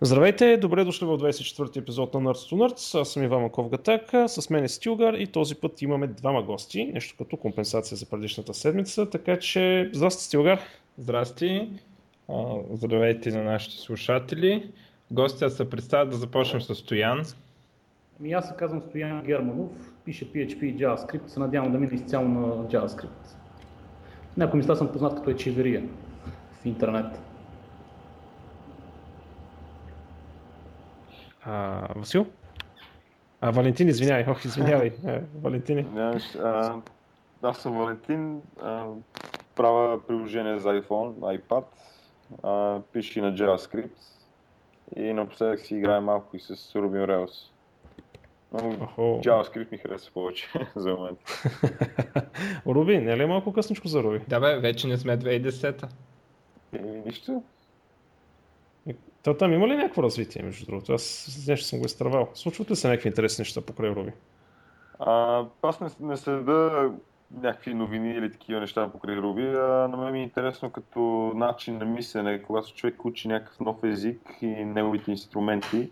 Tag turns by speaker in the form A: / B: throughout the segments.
A: Здравейте, добре дошли в 24-ти епизод на Nerds to Nerds. Аз съм Иван Маков Гатак, с мен е Стилгар и този път имаме двама гости, нещо като компенсация за предишната седмица, така че здрасти Стилгар.
B: Здрасти, здравейте на нашите слушатели. Гостя се представят да започнем с Стоян.
C: Ами аз се казвам Стоян Германов, пише PHP и JavaScript, се надявам да мина изцяло на JavaScript. Някои места съм познат като ечеверия в интернет.
A: А, Васил? А, Валентин, извинявай, ох, извинявай. А, Валентини.
D: а, аз съм Валентин, а, правя приложение за iPhone, iPad, а, пише на JavaScript и напоследък си играя малко и с Ruby Rails. Но JavaScript ми харесва повече за момент.
A: Руби, не е ли малко късничко за Руби?
B: Да бе, вече не сме 2010-та.
D: Еми, нищо.
A: То там има ли някакво развитие, между другото? Аз нещо съм го изтървал. Случват ли се някакви интересни неща покрай Руби?
D: А, аз не, не следа някакви новини или такива неща покрай Руби, на мен ми е интересно като начин на мислене, когато човек учи някакъв нов език и неговите инструменти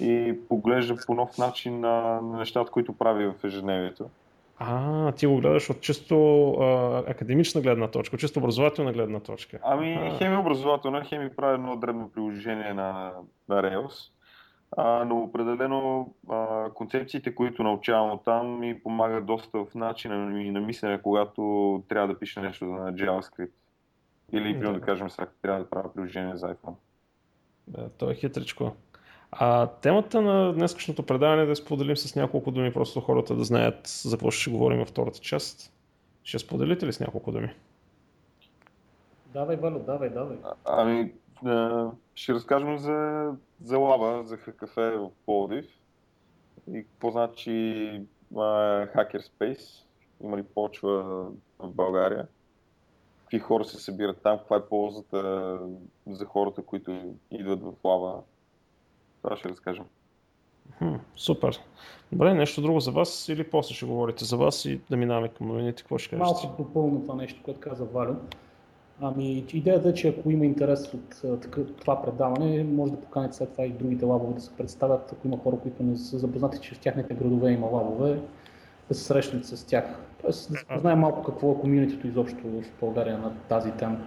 D: и поглежда по нов начин на, на нещата, които прави в ежедневието.
A: А, ти го гледаш от чисто а, академична гледна точка, чисто образователна гледна точка.
D: Ами, а. хеми образователна, хеми прави едно дребно приложение на, на Rails, а, но определено а, концепциите, които научавам от там ми помагат доста в начина ми на мислене, когато трябва да пиша нещо на JavaScript. Или, да, да кажем, сега трябва да правя приложение за iPhone.
A: Да, то е хитричко. А темата на днескашното предаване е да споделим с няколко думи, просто хората да знаят за какво ще говорим във втората част. Ще споделите ли с няколко думи?
C: Давай, Валю, давай, давай.
D: А, ами, ще разкажем за, за лаба, за кафе в Пловдив и какво значи Hackerspace, има ли почва в България, какви хора се събират там, каква е ползата за хората, които идват в лава това ще разкажем.
A: Хм, супер. Добре, нещо друго за вас или после ще говорите за вас и да минаваме към новините, какво ще кажете?
C: Малко допълно това нещо, което каза Валю. Ами, идеята е, че ако има интерес от това предаване, може да поканите след това и другите лабове да се представят, ако има хора, които не са запознати, че в тяхните градове има лабове, да се срещнат с тях. Тоест да знаем малко какво е комьюнитито изобщо в България на тази тема.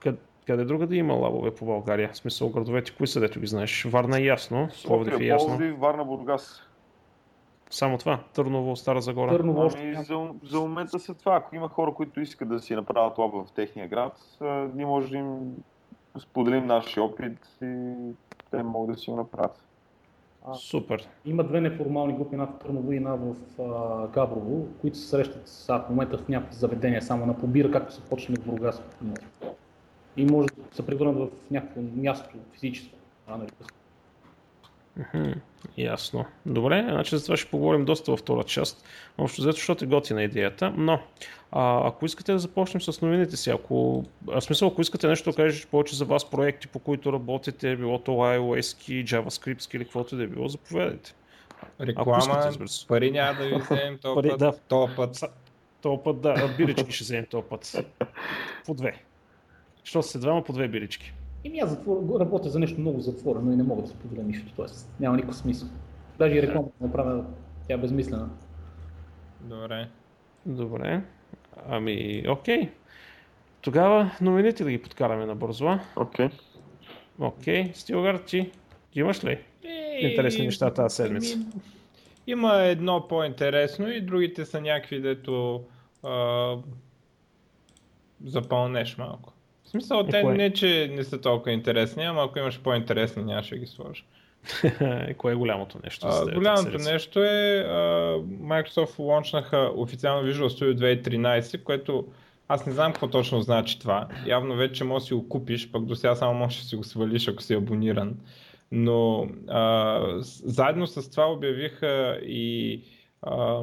A: Като къде друга да има лабове по България? В смисъл градовете, кои са, дето ги знаеш? Варна е ясно, Пловдив е ясно.
D: Пловдив, Варна, Бургас.
A: Само това? Търново, Стара Загора?
C: Търново,
D: ами, за, за момента са това. Ако има хора, които искат да си направят лаба в техния град, ние може да им споделим нашия опит и те могат да си го направят.
A: А, Супер.
C: Има две неформални групи, една в Търново и една в а, Габрово, които се срещат в момента в някакви заведения, само на побира, както са почнали в Бургас и може да се превърнат в някакво място физическо. Рано
A: Ясно. Добре, значи за това ще поговорим доста във втора част. Общо взето, защото е готина идеята. Но, а, ако искате да започнем с новините си, ако, а, смисъл, ако искате нещо да кажеш повече за вас, проекти, по които работите, било то iOS, JavaScript или каквото да е било, заповядайте.
B: Реклама, искате, пари няма да ви вземем този път. Да. Този път.
A: Този път, да, бирички ще вземем този път. По две. Що се двама по две бирички?
C: Ими аз затвор, работя за нещо много затворено и не мога да споделя нищо, т.е. няма никакъв смисъл. Даже и реклама да направя, тя е безмислена.
B: Добре.
A: Добре. Ами, окей. Тогава новините да ги подкараме набързо.
D: Окей.
A: Окей. Стилгар, ти имаш ли интересни неща тази седмица?
B: Има едно по-интересно и другите са някакви, дето а, запълнеш малко. Смисъл, те кое? не, че не са толкова интересни, ама ако имаш по-интересни, нямаше ги сложа.
A: кое е голямото нещо?
B: А, голямото нещо е а, Microsoft лончнаха официално Visual Studio 2013, което аз не знам какво точно значи това. Явно вече можеш да си го купиш, пък до сега само можеш да си го свалиш, ако си абониран. Но а, заедно с това обявиха и а,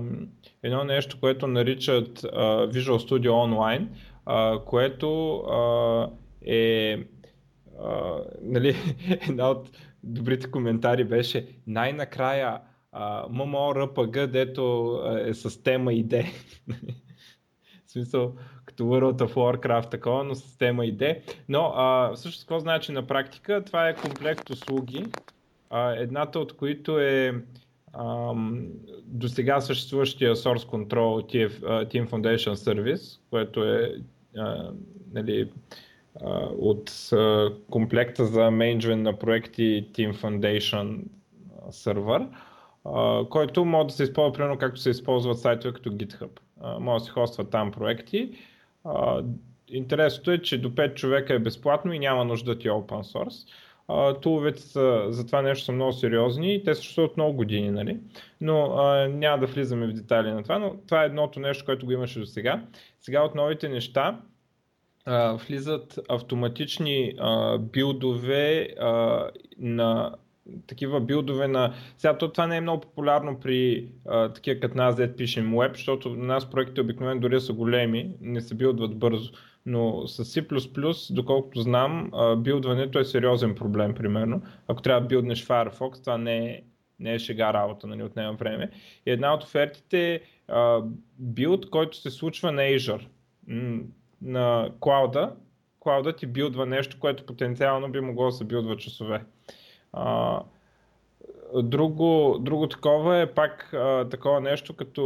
B: едно нещо, което наричат а, Visual Studio Online, а, което а, е а, нали, една от добрите коментари беше най-накрая MMORPG, дето е с тема идея. В смисъл, като World of Warcraft такова, но система иде. Но а, всъщност какво значи на практика? Това е комплект услуги, а, едната от които е до сега съществуващия Source Control Team Foundation Service, което е а, нали, а, от а, комплекта за менеджмент на проекти Team Foundation сервер, който може да се използва примерно както се използват сайтове като GitHub. Може да се хостват там проекти. Интересното е, че до 5 човека е безплатно и няма нужда да ти е open source. Туловете са, за това нещо са много сериозни и те съществуват много години, нали? но а, няма да влизаме в детайли на това, но това е едното нещо, което го имаше до сега. Сега от новите неща а, влизат автоматични а, билдове а, на такива билдове на... Сега то, това не е много популярно при а, такива като нас, дет пишем web, защото на нас проектите обикновено дори са големи, не се билдват бързо. Но с C++, доколкото знам, билдването е сериозен проблем, примерно. Ако трябва да билднеш Firefox, това не е, не е шега работа, нали, отнема време. И една от офертите е билд, който се случва на Azure, на клауда. Клауда ти билдва нещо, което потенциално би могло да се билдва часове. Друго, друго такова е пак а, такова нещо като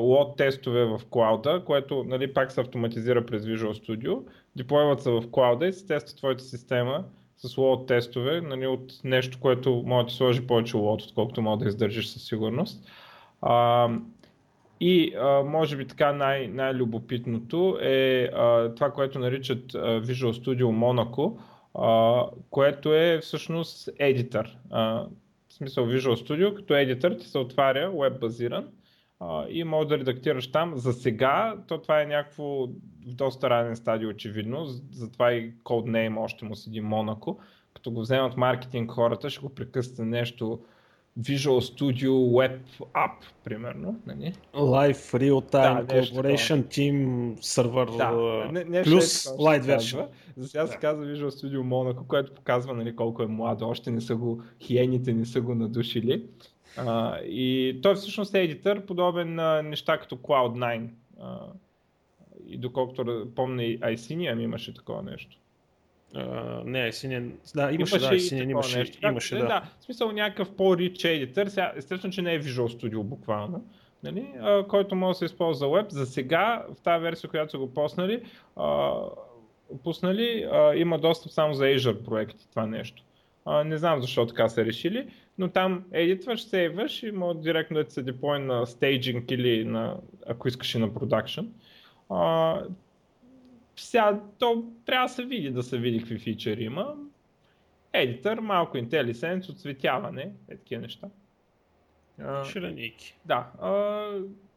B: лот тестове в клауда, което нали, пак се автоматизира през Visual Studio. Деплойват се в клауда и се тества твоята система с лот тестове нали, от нещо, което може да ти сложи повече лот, отколкото може да издържиш със сигурност. А, и а, може би така най- най-любопитното е а, това, което наричат а, Visual Studio Monaco, а, което е всъщност едитър. Смисъл Visual Studio, като едитър ти се отваря веб базиран и може да редактираш там. За сега, то това е някакво в доста ранен стадий очевидно, затова и codename още му седи Монако. Като го вземат маркетинг хората, ще го прекъсне нещо Visual Studio Web App, примерно. Нали?
A: Live Real Time да, Collaboration Team сервер да, не, не плюс Light Version.
B: За сега да. се казва Visual Studio Monaco, което показва нали, колко е младо. Още не са го, хиените не са го надушили. А, и той всъщност е едитър, подобен на неща като Cloud9. А, и доколкото помня и ICNIAM имаше такова нещо.
A: Uh, не, синен. Да, имаше, имаше да, синен, имаше, нещо. имаше, да.
B: да. В смисъл някакъв по-рич едитър, сега, естествено, че не е Visual Studio буквално, нали, а, който може да се използва за веб. За сега, в тази версия, която са го поснали, а, пуснали, а, има достъп само за Azure проекти това нещо. А, не знам защо така са решили, но там едитваш, сейваш и може директно да се деплой на стейджинг или на, ако искаш и на продакшн сега то трябва да се види, да се види какви фичери има. Едитър, малко IntelliSense, отцветяване, е такива неща.
A: Шираники.
B: Да.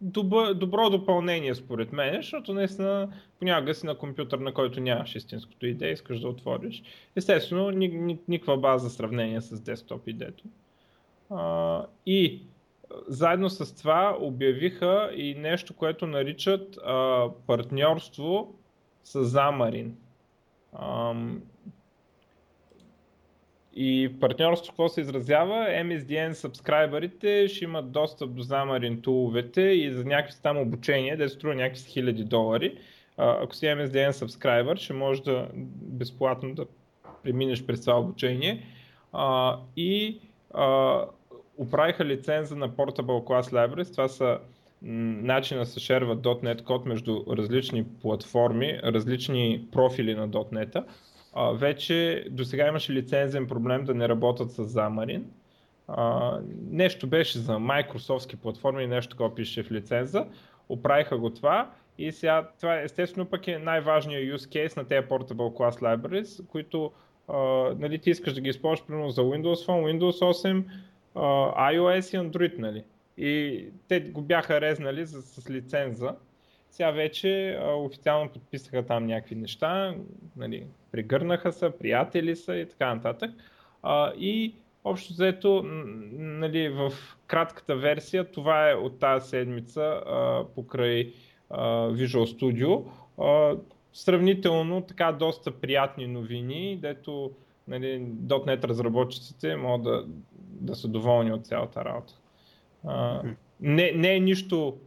B: добро, добро допълнение според мен, защото наистина понякога си на компютър, на който нямаш истинското идея, искаш да отвориш. Естествено, ни, ни, никаква база за сравнение с десктоп идеето. и заедно с това обявиха и нещо, което наричат а, партньорство с Замарин. Ам, и партньорство какво се изразява? MSDN сабскрайбърите ще имат достъп до Xamarin туловете и за някакви там обучения, да струва някакви хиляди долари. ако си MSDN сабскрайбър, ще може да безплатно да преминеш през това обучение. А, и а, управиха лиценза на Portable Class Libraries. Това са начина се шерва .NET код между различни платформи, различни профили на .NET, вече до сега имаше лицензен проблем да не работят с Xamarin. нещо беше за Microsoftски платформи, нещо такова пише в лиценза. Оправиха го това и сега това естествено пък е най-важният use case на тези Portable Class Libraries, които нали, ти искаш да ги използваш примерно за Windows Phone, Windows 8, uh, iOS и Android. Нали. И те го бяха резнали с, с лиценза. Сега вече а, официално подписаха там някакви неща, нали, пригърнаха се, приятели са и така нататък. А, и общо взето, нали, в кратката версия, това е от тази седмица а, покрай а, Visual Studio. А, сравнително така доста приятни новини, дето нали, .NET разработчиците могат да, да са доволни от цялата работа не, не е нищо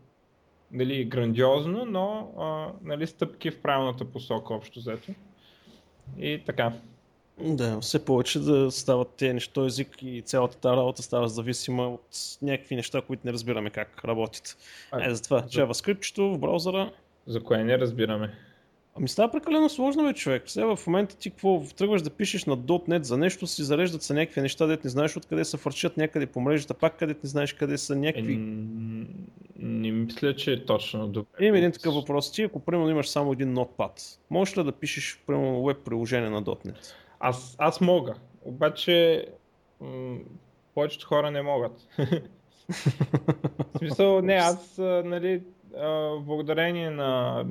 B: нали, грандиозно, но а, нали, стъпки в правилната посока общо взето. И така.
A: Да, все повече да стават тези неща език и цялата тази работа става зависима от някакви неща, които не разбираме как работят.
B: А,
A: Е, затова
B: за-
A: JavaScript в браузъра
B: За кое не разбираме.
A: Ами става прекалено сложно, бе, човек. Сега в момента ти какво тръгваш да пишеш на .NET за нещо, си зареждат се някакви неща, дет не знаеш откъде са фърчат някъде по мрежата, пак където не знаеш къде са
B: Е,
A: някакви.
B: н- не мисля, че е точно добре.
A: Имам един такъв въпрос. Ти, ако примерно имаш само един Notepad, можеш ли да пишеш примерно веб приложение на .NET?
B: Аз, аз мога, обаче м- повечето хора не могат. В смисъл, не, аз, нали, благодарение на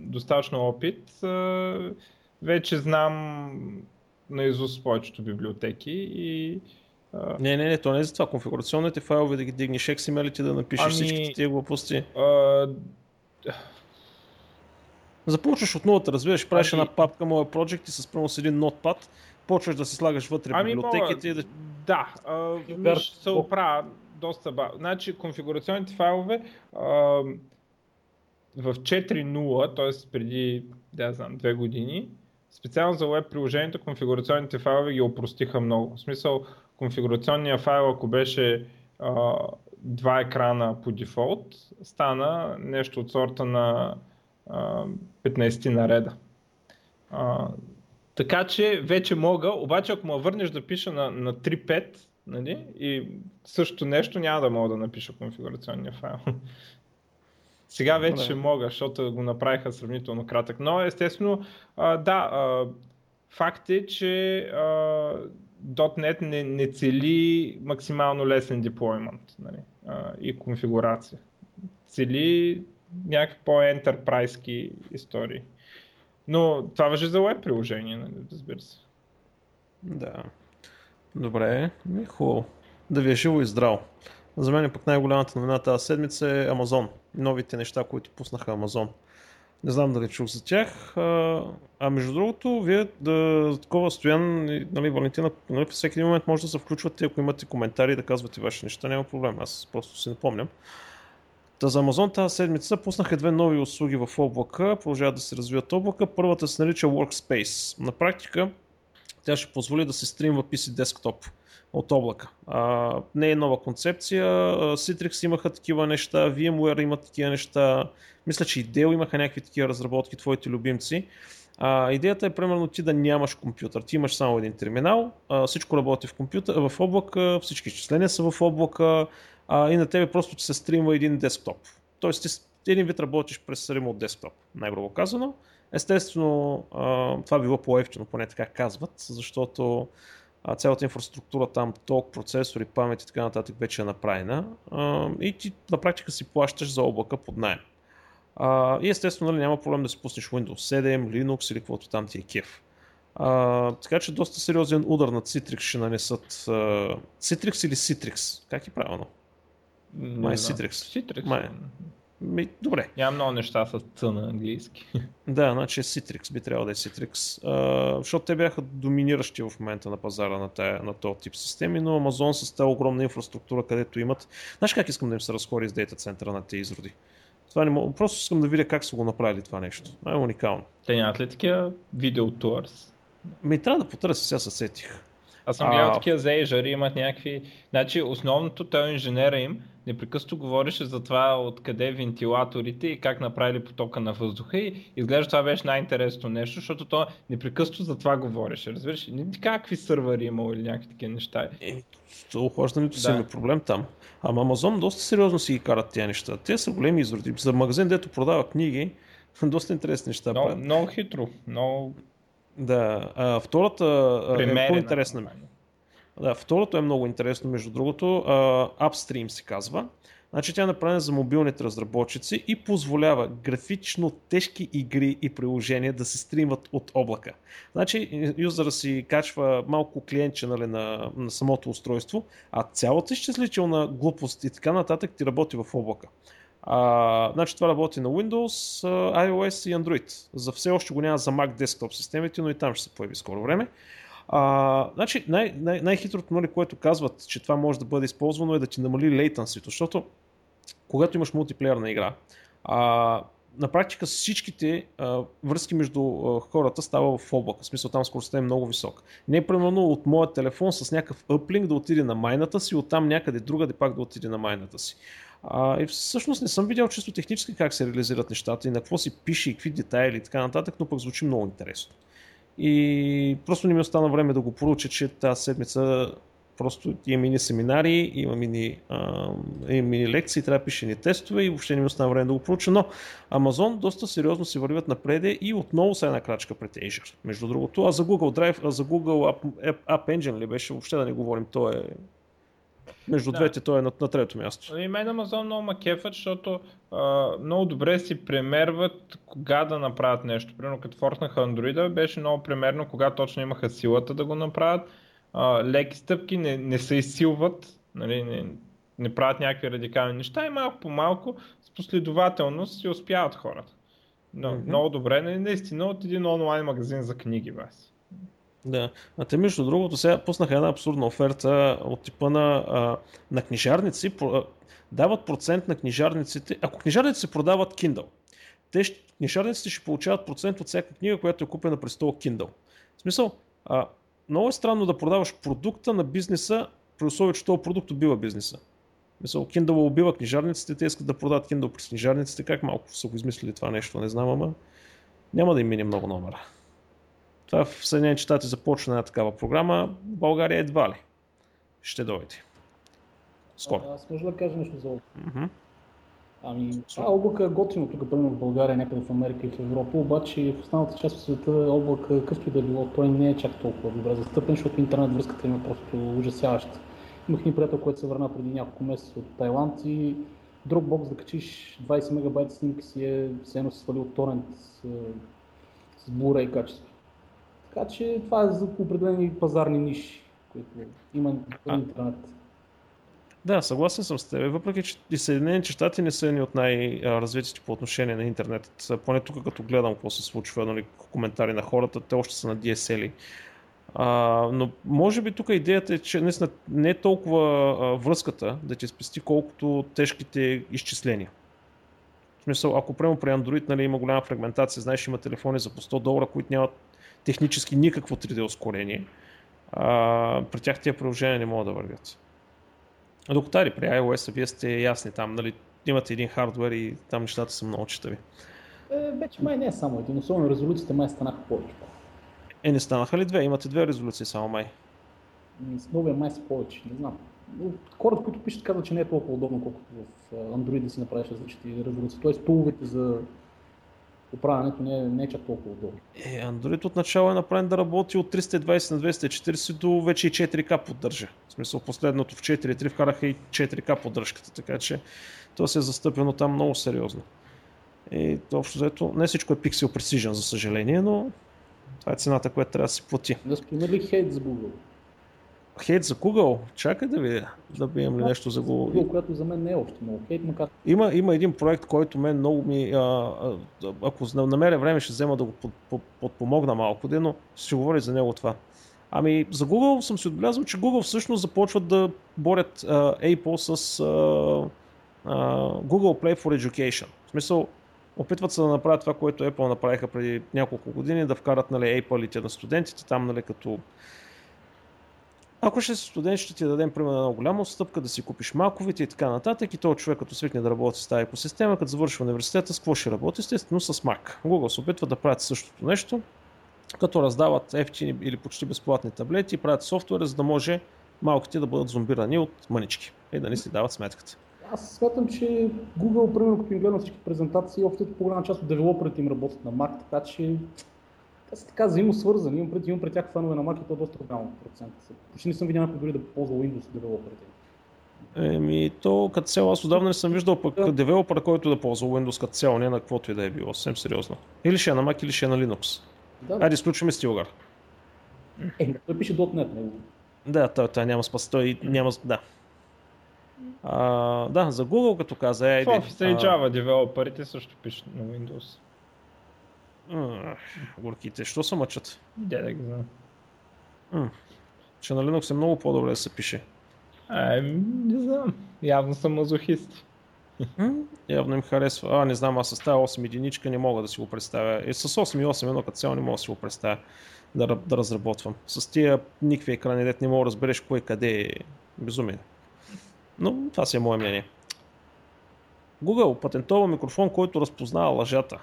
B: достатъчно опит, вече знам наизуст повечето библиотеки и
A: Не, не, не, то не е за това. Конфигурационните файлове да ги дигнеш, XML-ите да напишеш
B: Ами-
A: всичките тия глупости.
B: а,
A: Започваш от нулата, разбираш, правиш
B: Ами-
A: една папка, моя project и с примерно с един Notepad, почваш да си слагаш вътре
B: Ами,
A: библиотеките и
B: мога.
A: да
B: Да, а, ще се оправя доста бавно. Значи конфигурационните файлове а, в 4.0, т.е. преди, да знам, две години, специално за веб приложението, конфигурационните файлове ги опростиха много. В смисъл, конфигурационния файл, ако беше а, два екрана по дефолт, стана нещо от сорта на а, 15 нареда. А, така че вече мога, обаче ако ме върнеш да пиша на, на 3.5 нали, и същото нещо няма да мога да напиша конфигурационния файл. Сега вече ще мога, защото го направиха сравнително кратък. Но естествено, а, да, а, факт е, че а, .NET не, не цели максимално лесен деплоймент нали, а, и конфигурация. Цели някакви по-ентерпрайски истории. Но това въжи за веб приложение, нали, разбира се.
A: Да. Добре, хубаво. Да ви е живо и здраво. За мен пък най-голямата новина тази седмица е Амазон. Новите неща, които пуснаха Амазон. Не знам дали чух за тях. А, а между другото, вие да, такова стоян, нали, Валентина, нали, всеки един момент може да се включвате, ако имате коментари, да казвате ваши неща, няма проблем. Аз просто си напомням. Та за Амазон тази седмица пуснаха две нови услуги в облака, продължават да се развиват облака. Първата се нарича Workspace. На практика тя ще позволи да се стримва PC десктоп от облака. А, не е нова концепция. Citrix имаха такива неща, VMware има такива неща. Мисля, че и Dell имаха някакви такива разработки, твоите любимци. А, идеята е примерно ти да нямаш компютър. Ти имаш само един терминал, а, всичко работи в, компютър, в облака, всички изчисления са в облака а, и на тебе просто се стримва един десктоп. Тоест ти един вид работиш през ремонт десктоп, най-грубо казано. Естествено, а, това било по-ефтино, поне така казват, защото а, цялата инфраструктура там, ток, процесори, памет и така нататък вече е направена а, и ти на практика си плащаш за облака под найем. А, и естествено нали, няма проблем да си пуснеш Windows 7, Linux или каквото там ти е кеф. А, така че доста сериозен удар на Citrix ще нанесат. Citrix или Citrix? Как е правилно? Май. Citrix.
B: Citrix.
A: Май. Ми, добре.
B: Няма много неща с Ц на английски.
A: Да, значи е Citrix, би трябвало да е Citrix, а, защото те бяха доминиращи в момента на пазара на, тая, на този тип системи, но Amazon с тази огромна инфраструктура, където имат. Знаеш как искам да им се разхори с дейта центъра на тези изроди? Това не мога, просто искам да видя как са го направили това нещо. Това е уникално.
B: Те нямат ли такива видео турс?
A: Ми трябва да потърся, сега се сетих.
B: Аз съм
A: А.
B: гледал такива за Azure, имат някакви... Значи основното, той инженера им непрекъснато говореше за това откъде вентилаторите и как направили потока на въздуха и изглежда това беше най-интересното нещо, защото то непрекъснато за това говореше, разбираш? Не ти какви сървъри имало или някакви такива неща.
A: Е, с охлаждането си
B: Да.
A: има проблем там. Ама Амазон доста сериозно си ги карат тези неща. Те са големи изроди. За магазин, дето продава книги, доста интересни неща
B: Много, много хитро, много
A: Да, а, втората е по-интересна.
B: кампания.
A: Да, второто е много интересно, между другото. А, Upstream се казва. Значи тя е направена за мобилните разработчици и позволява графично тежки игри и приложения да се стримват от облака. Значи юзера си качва малко клиентче нали, на, на самото устройство, а цялата изчислителна глупост и така нататък ти работи в облака. А, значи това работи на Windows, iOS и Android. За все още го няма за Mac desktop системите, но и там ще се появи скоро време. А, значи най- най- най-хитрото, нали, което казват, че това може да бъде използвано е да ти намали лейтенсито, защото когато имаш мултиплеерна игра, А, на практика всичките а, връзки между а, хората става в облака. В смисъл там скоростта е много висока. Не примерно от моят телефон с някакъв uplink да отиде на майната си, оттам някъде другаде пак да отиде на майната си. А, и всъщност не съм видял чисто технически как се реализират нещата и на какво си пише и какви детайли и така нататък, но пък звучи много интересно. И просто не ми остана време да го поруча, че тази седмица просто имам мини семинари, имам мини, а, имам мини лекции, трябва да пише ни тестове и въобще не ми остана време да го проуча, но Amazon доста сериозно си вървят напреде и отново са една крачка пред Azure. Между другото, а за Google Drive, а за Google App, App Engine ли беше, въобще да не говорим, то е между да. двете той е на, на трето място.
B: И мен Amazon много ма кефът, защото а, много добре си премерват кога да направят нещо. Примерно като форснаха Android беше много примерно кога точно имаха силата да го направят. А, леки стъпки не, не се изсилват, нали, не, не правят някакви радикални неща и малко по малко с последователност си успяват хората. Но, mm-hmm. Много добре, наистина от един онлайн магазин за книги, бас.
A: Да. А те между другото сега пуснаха една абсурдна оферта от типа на, а, на книжарници. Про, дават процент на книжарниците. Ако книжарниците продават Kindle, те, книжарниците ще получават процент от всяка книга, която е купена през този Kindle. В смисъл, а, много е странно да продаваш продукта на бизнеса, при условие, че този продукт убива бизнеса. Мисъл, Kindle убива книжарниците, те искат да продават Kindle през книжарниците. Как малко са го измислили това нещо, не знам, ама няма да им мине много номера. Това в Съединените щати започна една такава програма, България едва ли ще дойде.
C: Скоро. А, аз може да кажа нещо за облака. Mm-hmm. Ами, това облака е готино тук, примерно в България, някъде в Америка и в Европа, обаче в останалата част от света облак, какъвто и да е било, той не е чак толкова добре застъпен, защото интернет връзката има просто ужасяваща. Имах ни приятел, който се върна преди няколко месеца от Тайланд и Dropbox да качиш 20 мегабайта снимки си е все едно се свалил торент с, с Blu-ray качество. Така че това е за определени пазарни ниши, които има в интернет.
A: Да, съгласен съм с теб. Въпреки, че и Съединените щати не са ни от най-развитите по отношение на интернет. Поне тук, като гледам какво се случва, нали, коментари на хората, те още са на DSL. А, но може би тук идеята е, че наистина не е толкова а, връзката да ти спести, колкото тежките изчисления. В смисъл, ако прямо при Android нали, има голяма фрагментация, знаеш, има телефони за по 100 долара, които нямат технически никакво 3D ускорение. А, при тях тези приложения не могат да вървят. Докато тари, при iOS вие сте ясни там, нали, имате един хардвер и там нещата са много читави.
C: Е, вече май не е само един, особено резолюциите май станаха повече.
A: Е, не станаха ли две? Имате две резолюции само май.
C: С новия май са повече, не знам. Хората, които пишат, казват, че не е толкова удобно, колкото в Android да си направиш различните резолюции. Тоест, туловете за управянето не е, не е чак толкова удобно.
A: Е, Android отначало е направен да работи от 320 на 240 до вече и 4K поддържа. В смисъл последното в 4.3 вкараха и 4K поддръжката, така че то се е застъпено там много сериозно. И общо взето, не всичко е Pixel Precision, за съжаление, но това е цената, която трябва да се плати.
C: Да спомена ли хейт за Google?
A: Хейт за Google? Чакай да видя, да бием ли нещо за Google.
C: Google, което за мен не е още много хейт, макар...
A: Има, има един проект, който мен много ми... А, а, ако намеря време, ще взема да го под, под, подпомогна малко, но ще си говори за него това. Ами за Google съм си отбелязал, че Google всъщност започват да борят а, Apple с а, а, Google Play for Education. В смисъл, опитват се да направят това, което Apple направиха преди няколко години, да вкарат нали, Apple-ите на студентите там нали, като ако ще си студент, ще ти дадем примерно една голяма стъпка да си купиш малковите и така нататък. И този човек, като свикне да работи с тази екосистема, като завърши университета, с какво ще работи? Естествено с Mac. Google се опитва да правят същото нещо, като раздават ефтини или почти безплатни таблети и правят софтуер, за да може малките да бъдат зомбирани от мънички и да не си дават сметката.
C: Аз смятам, че Google, примерно, като им гледам всички презентации, общо по голяма част от девелоперите им работят на Mac, така че те са така взаимосвързани. Имам пред, имам пред тях фанове на Mac и то е доста голям процент. Почти не съм видял някой дори да ползва Windows девелоперите.
A: Еми, то като цяло аз отдавна не съм виждал пък да. девелопер, който да ползва Windows като цяло, не на каквото и да е било, съвсем сериозно. Или ще е на Mac, или ще е на Linux. Да, да. Айде, изключваме Stilgar.
C: Е, той пише .NET, не?
A: Да, той, той няма спас, той няма, да. А, да, за Google като каза,
B: е... В Office и Java девелоперите също пишат на Windows.
A: Горките, що се мъчат?
B: Да, да ги знам.
A: Че на Linux е много по-добре да се пише.
B: Ай, не знам. Явно съм мазохист.
A: Явно им харесва. А, не знам, аз с тази 8 единичка не мога да си го представя. И с 8 и 8 едно като цяло не мога да си го представя да, да разработвам. С тия никакви екрани, дет не мога да разбереш кой къде е безумие. Но това си е мое мнение. Google патентова микрофон, който разпознава лъжата.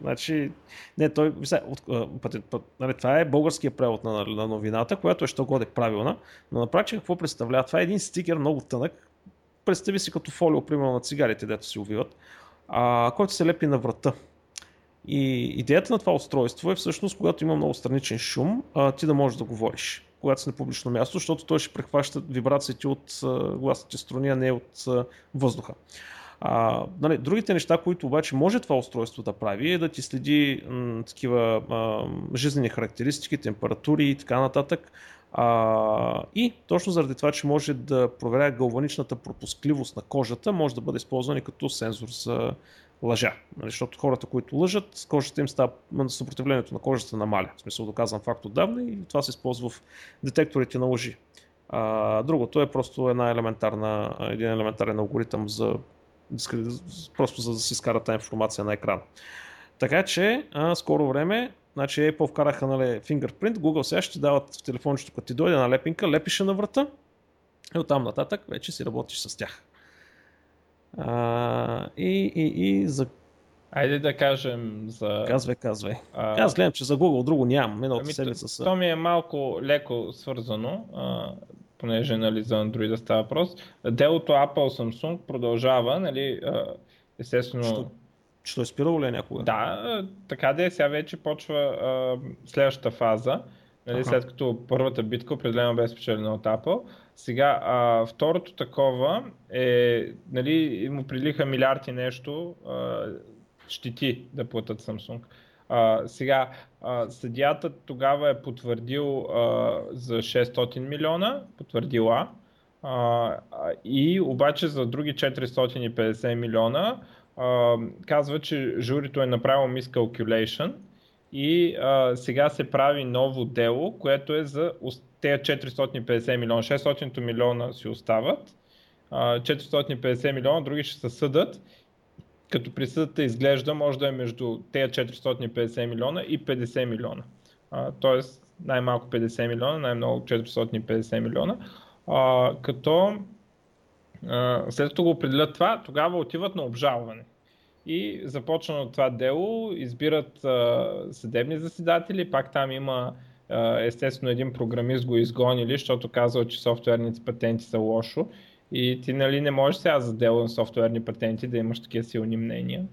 A: Значи, не, той, вися, от, патент, пат, нали, това е българския превод на, на новината, която е що годе правилна, но на практика какво представлява? Това е един стикер много тънък, представи си като фолио, примерно на цигарите, дето си увиват, а, който се лепи на врата. И идеята на това устройство е всъщност, когато има много страничен шум, а, ти да можеш да говориш, когато си на публично място, защото той ще прехваща вибрациите от а, гласните струни, а не от а, въздуха. А, нали, другите неща, които обаче може това устройство да прави, е да ти следи м, такива а, жизнени характеристики, температури и така нататък. А, и точно заради това, че може да проверя галваничната пропускливост на кожата, може да бъде използван и като сензор за лъжа. Нали, защото хората, които лъжат, кожата им става, съпротивлението на кожата намаля. В смисъл доказан факт отдавна и това се използва в детекторите на лъжи. А, другото е просто една елементарна, един елементарен алгоритъм за просто за да си изкара тази информация на екрана. Така че, а, скоро време, значи Apple вкараха нали, fingerprint, Google сега ще дават в телефончето, като ти дойде на лепинка, лепише на врата и оттам нататък вече си работиш с тях. А, и, и, и за...
B: Айде да кажем за...
A: Казвай, казвай. А... Аз гледам, че за Google друго нямам. Миналата ами, седмица
B: са... То ми е малко леко свързано, а, понеже нали, за Android да става въпрос. Делото Apple Samsung продължава, нали, естествено...
A: Що, що е спирало ли някога?
B: Да, така да е, сега вече почва а, следващата фаза. Нали, след като първата битка определено бе спечелена от Apple. Сега, а, второто такова е, нали, му прилиха милиарди нещо а, щити да платят Samsung. А, сега, а, съдията тогава е потвърдил а, за 600 милиона, потвърдила, а, и обаче за други 450 милиона а, казва, че журито е направило miscalculation и а, сега се прави ново дело, което е за тези 450 милиона. 600 милиона си остават, а, 450 милиона други ще се съдат, като присъдата изглежда може да е между тези 450 милиона и 50 милиона. А, тоест най-малко 50 милиона, най-много 450 милиона. А, като а, след като го определят това, тогава отиват на обжалване и започна това дело, избират а, съдебни заседатели, пак там има а, естествено един програмист го изгонили, защото казва, че софтуерните патенти са лошо и ти нали не можеш сега за дело на софтуерни патенти да имаш такива силни мнения.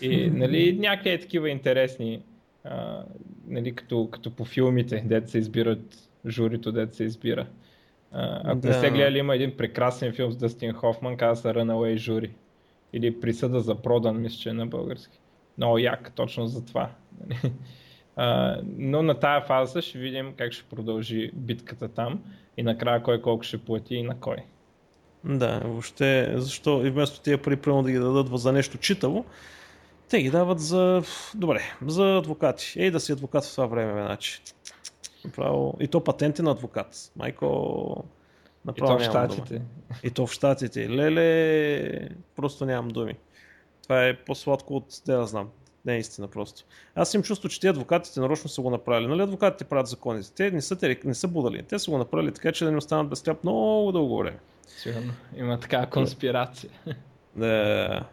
B: И нали, някакви е такива интересни, а, нали, като, като по филмите, дете се избират журито, дете се избира. А, ако да. не сте гледали, има един прекрасен филм с Дъстин Хофман, казва се Runaway Jury или присъда за продан, мисля, че е на български. Много як, точно за това. Uh, но на тая фаза ще видим как ще продължи битката там и накрая кой колко ще плати и на кой.
A: Да, въобще, защо и вместо тия пари примерно да ги дадат за нещо читаво, те ги дават за, добре, за адвокати. Ей да си адвокат в това време, значи. Направо... И то патенти на адвокат. Майко,
B: Направо и то в Штатите.
A: И то в Штатите. Леле, просто нямам думи. Това е по-сладко от, не да знам, не е истина просто. Аз им чувство, че те адвокатите нарочно са го направили. Нали адвокатите правят законите? Те не са, те не са будали. Те са го направили така, че да не останат без хляб много дълго време.
B: Сигурно. Има такава конспирация.
A: Да.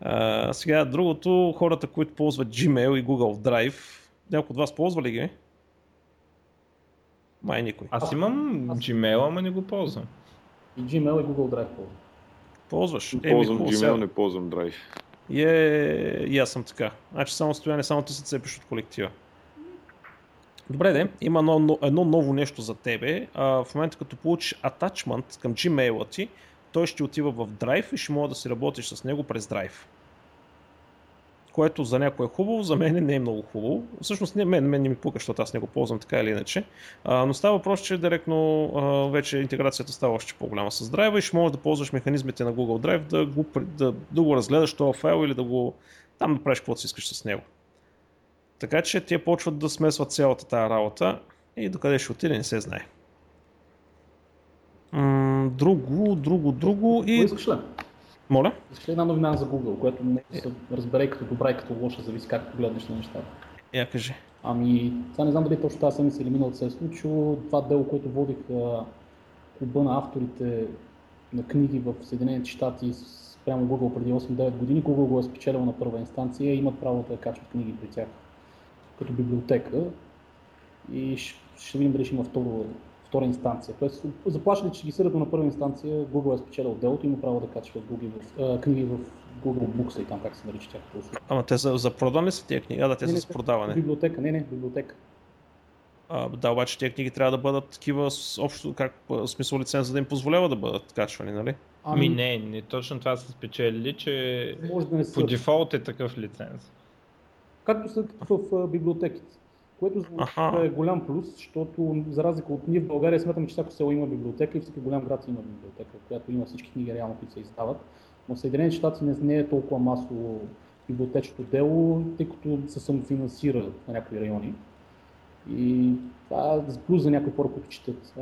A: А, сега другото, хората, които ползват Gmail и Google Drive, някой от вас ползва ли ги? Май никой.
B: Аз имам аз... Gmail, ама не го ползвам.
C: И Gmail и Google Drive ползвам.
A: Ползваш?
D: Не ползвам Еми, Gmail, не ползвам Drive.
A: И, е, и аз съм така. Значи само стояне, само ти се цепиш от колектива. Добре, де, има едно, едно ново нещо за тебе. А, в момента като получиш атачмент към Gmail ти, той ще отива в Drive и ще може да си работиш с него през Drive което за някой е хубаво, за мен не е много хубаво. Всъщност не, мен, мен не ми пука, защото аз не го ползвам така или иначе. А, но става въпрос, че директно а, вече интеграцията става още по-голяма с драйва и ще можеш да ползваш механизмите на Google Drive да го, да, да го разгледаш този файл или да го там да правиш каквото си искаш с него. Така че те почват да смесват цялата тази работа и докъде ще отиде не се знае. М- друго, друго, друго и...
C: Искаш ли?
A: Моля?
C: Искаш ли една новина за Google, която не се разбере като добра и като лоша, зависи как погледнеш на нещата.
A: Я кажи.
C: Ами, това не знам дали точно тази седмица или миналата се е случило. Това дело, което водих клуба на авторите на книги в Съединените щати спрямо Google преди 8-9 години. Google го е спечелил на първа инстанция и имат право да качват книги при тях като библиотека. И ще, ще видим дали ще има второ, втора инстанция. Тоест, заплашили, че ги съдят на първа инстанция, Google е спечелил делото и има право да качва Google в, а, книги в Google Books и там как се нарича услуга.
A: Ама те за, за продан ли са тия книги? А, да, те
C: Не,
A: са
C: не,
A: за продаване.
C: Библиотека, не, не, библиотека.
A: А, да, обаче тези книги трябва да бъдат такива с общо, как смисъл лиценз, за да им позволява да бъдат качвани, нали?
B: Ами не, не точно това са спечелили, че
C: може да не са.
B: по дефолт е такъв лиценз.
C: Както са в библиотеките. Което за
A: Аха.
C: е голям плюс, защото за разлика от ние в България смятаме, че всяко село има библиотека и всеки голям град има библиотека, в която има всички книги реално, които се издават. Но в Съединените щати не, не е толкова масово библиотечното дело, тъй като се самофинансира на някои райони. И това е плюс за някои хора, които четат.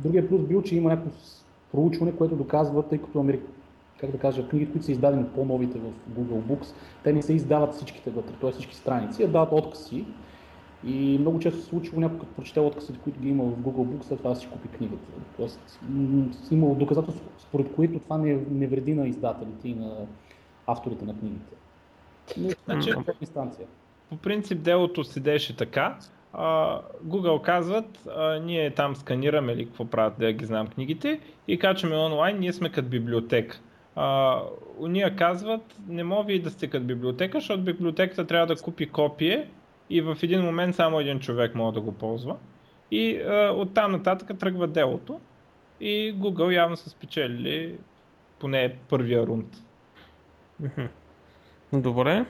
C: Другия плюс бил, че има някакво проучване, което доказва, тъй като Америка, как да кажа, книгите, които са издадени по-новите в Google Books, те не се издават всичките вътре, т.е. всички страници, а дават откъси. И много често се случва някой като прочете откъсите, които ги има в Google Books, след това си купи книгата. Тоест, имало доказателство, според които това не, не вреди на издателите и на авторите на книгите. Но
B: Значи-
C: значи... инстанция.
B: По принцип делото седеше така. Google казват, а, ние там сканираме или какво правят, да ги знам книгите и качваме онлайн, ние сме като библиотека. А, уния казват, не може вие да сте като библиотека, защото библиотеката трябва да купи копие и в един момент само един човек може да го ползва. И а, оттам нататък тръгва делото и Google явно са спечелили поне първия рунд.
A: Добре.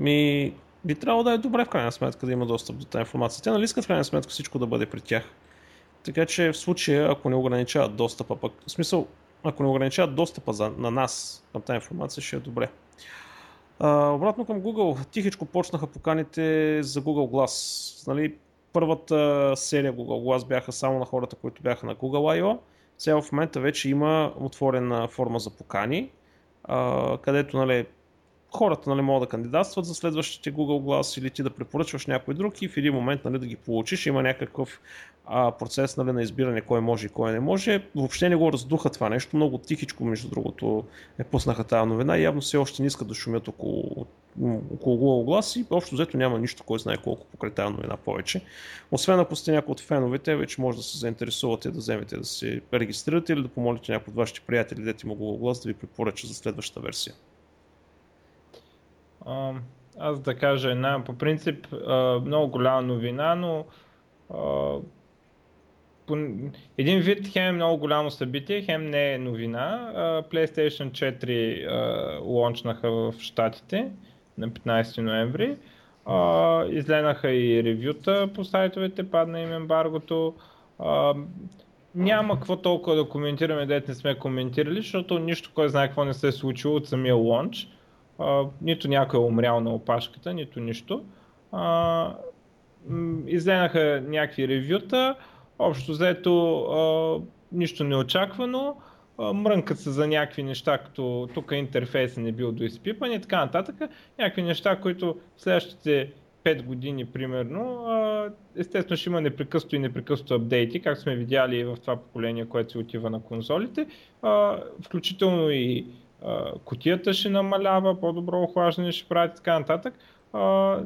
A: Ми, би трябвало да е добре в крайна сметка да има достъп до тази информация. Те нали искат в крайна сметка всичко да бъде при тях. Така че в случая, ако не ограничават достъпа, пък, в смисъл, ако не ограничават достъпа за, на нас към тази информация, ще е добре. А, обратно към Google, тихичко почнаха поканите за Google Glass. Нали, първата серия Google Glass бяха само на хората, които бяха на Google I.O. Сега в момента вече има отворена форма за покани, а, където нали, хората нали, могат да кандидатстват за следващите Google Glass или ти да препоръчваш някой друг и в един момент нали, да ги получиш. Има някакъв а, процес нали, на избиране кой може и кой не може. Въобще не го раздуха това нещо. Много тихичко, между другото, е пуснаха тази новина явно все още не искат да шумят около, около Google Glass и общо взето няма нищо, кой знае колко покрай тази новина повече. Освен ако сте някой от феновете, вече може да се заинтересувате да вземете да се регистрирате или да помолите някой от вашите приятели, дете има Google Glass, да ви препоръча за следващата версия.
B: Аз да кажа една, по принцип, много голяма новина, но по, един вид хем е много голямо събитие, хем не е новина. PlayStation 4 а, лончнаха в Штатите на 15 ноември. Изленаха и ревюта по сайтовете, падна им ембаргото. Няма какво толкова да коментираме, дете не сме коментирали, защото нищо кой знае какво не се е случило от самия лонч. Нито някой е умрял на опашката, нито нищо. А, изленаха някакви ревюта, общо взето а, нищо неочаквано, а, мрънкат се за някакви неща, като тук интерфейсът не бил доизпипан и така нататък. Някакви неща, които в следващите 5 години, примерно, а, естествено ще има непрекъснато и непрекъснато апдейти, както сме видяли и в това поколение, което се отива на конзолите, а, включително и а, кутията ще намалява, по-добро охлаждане ще прави и така нататък. А,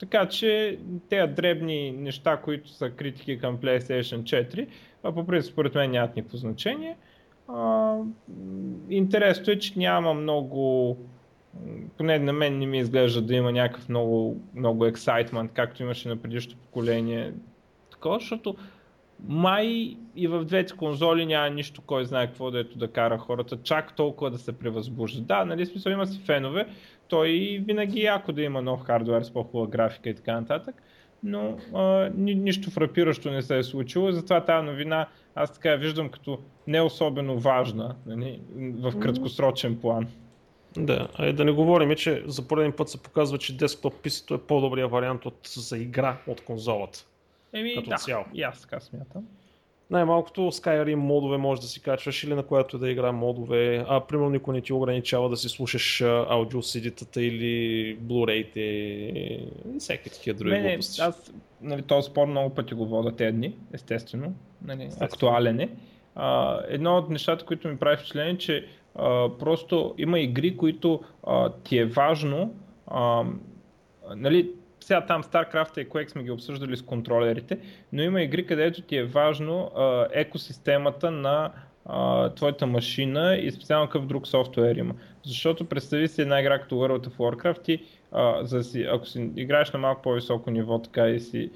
B: така че тези дребни неща, които са критики към PlayStation 4, а, по принцип според мен нямат никакво значение. А, м, интересното е, че няма много поне на мен не ми изглежда да има някакъв много, много ексайтмент, както имаше на предишното поколение. Такова, защото май и в двете конзоли няма нищо, кой знае какво да ето да кара хората, чак толкова да се превъзбужда. Да, нали смисъл има си фенове, той винаги е яко да има нов хардвер с по-хубава графика и така нататък, но а, ни, нищо фрапиращо не се е случило, затова тази новина аз така я виждам като не особено важна нали, в краткосрочен план.
A: Да, а и да не говорим, че за пореден път се показва, че десктоп PC е по-добрия вариант от, за игра от конзолата.
B: Еми,
A: Като
B: да,
A: цяло.
B: и аз така смятам.
A: най-малкото Skyrim модове може да си качваш или на която да игра модове, а примерно никой не ти ограничава да си слушаш аудио cd или Blu-ray-те и всеки такива други
B: Не, не,
A: глупости.
B: аз нали, този спор много пъти го вода тези дни, естествено. Нали, актуален е. А, едно от нещата, които ми прави впечатление, е, че а, просто има игри, които а, ти е важно. А, нали, сега там StarCraft и Quake сме ги обсъждали с контролерите, но има игри, където ти е важно а, екосистемата на а, твоята машина и специално какъв друг софтуер има. Защото представи си една игра като World of Warcraft ти, а, за си, ако си играеш на малко по-високо ниво така и си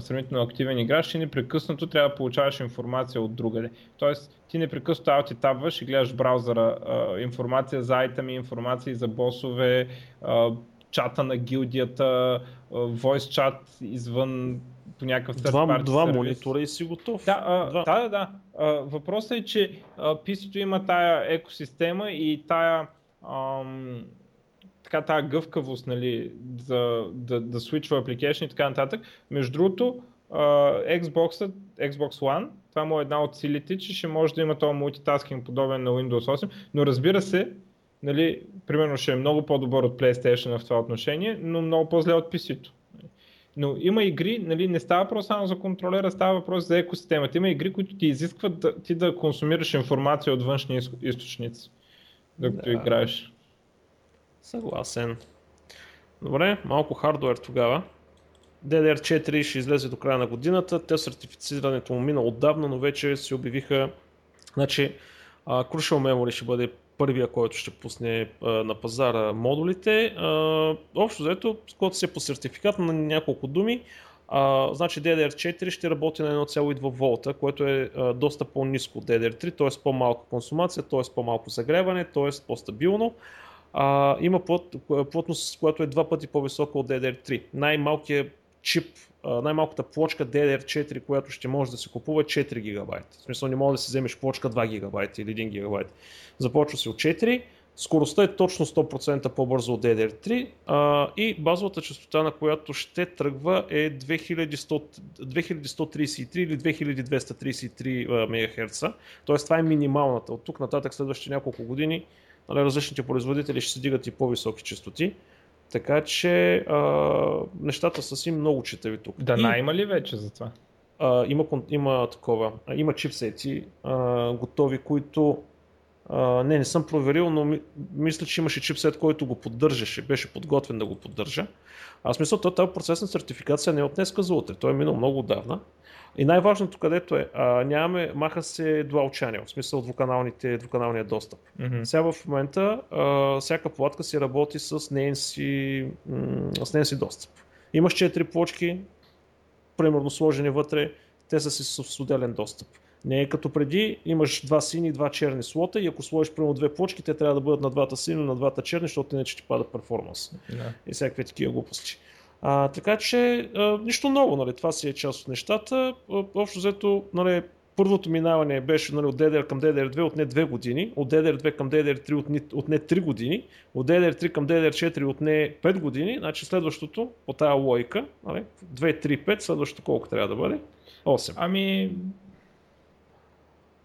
B: сравнително активен играч, ти непрекъснато трябва да получаваш информация от другаде. Тоест ти непрекъснато аути табваш и гледаш браузъра информация за айтами, информация за босове, а, чата на гилдията, voice чат извън по някакъв
A: Два, два монитора и си готов.
B: Да, а,
A: Два.
B: да, да, да. А, въпросът е, че PC-то има тая екосистема и тая, ам, така, тая гъвкавост нали, за, да, да свичва application и така нататък. Между другото, а, Xbox, Xbox One, това му е една от силите, че ще може да има този мултитаскинг подобен на Windows 8, но разбира се, нали, примерно ще е много по-добър от PlayStation в това отношение, но много по-зле от PC-то. Но има игри, нали, не става въпрос само за контролера, става въпрос за екосистемата. Има игри, които ти изискват да, ти да консумираш информация от външни източници, докато
A: Да.
B: играеш.
A: Съгласен. Добре, малко хардуер тогава. DDR4 ще излезе до края на годината. Те сертифицирането му мина отдавна, но вече се обявиха, значи Crucial Memory ще бъде първия, който ще пусне на пазара модулите. А, общо заето, когато се по сертификат на няколко думи, а, значи DDR4 ще работи на 1,2 волта, което е а, доста по-низко от DDR3, т.е. по-малка консумация, т.е. по-малко загреване, т.е. по-стабилно. А, има плът, плътност, която е два пъти по-висока от DDR3. Най-малкият чип, най-малката плочка DDR4, която ще може да се купува е 4 гигабайта. В смисъл не може да си вземеш плочка 2 гигабайта или 1 гигабайт. Започва се от 4, скоростта е точно 100% по-бързо от DDR3 а, и базовата частота, на която ще тръгва е 2100, 2133 или 2233 МГц. Тоест това е минималната. От тук нататък следващите няколко години нали, различните производители ще се дигат и по-високи частоти. Така че а, нещата са си много читави тук.
B: Да,
A: И-
B: на има ли вече за това?
A: а, има, има такова, а, има чипсети а, готови, които а, не, не съм проверил, но ми, мисля, че имаше чипсет, който го поддържаше, беше подготвен да го поддържа. А смисъл, то- този процес на сертификация не е от днеска за утре, той е минал много отдавна. И най-важното където е, а, нямаме, маха се Dual Channel, в смисъл двуканалните, двуканалния достъп.
B: Мгм.
A: Сега в момента а, всяка платка си работи с неин си, м- с неин си достъп. Имаш 4 плочки, примерно сложени вътре, те са си с отделен достъп. Не е като преди, имаш два сини и два черни слота и ако сложиш примерно две плочки, те трябва да бъдат на двата сини, на двата черни, защото иначе ти пада перформанс
B: Да.
A: и всякакви такива глупости. А, така че а, нищо ново, нали, това си е част от нещата. Общо взето, нали, първото минаване беше нали, от DDR към DDR2 отне 2 години, от DDR2 към DDR3 отне, отне 3 години, от DDR3 към DDR4 отне 5 години, значи следващото по тази логика, нали, 2, 3, 5, следващото колко трябва да бъде? 8.
B: Ами,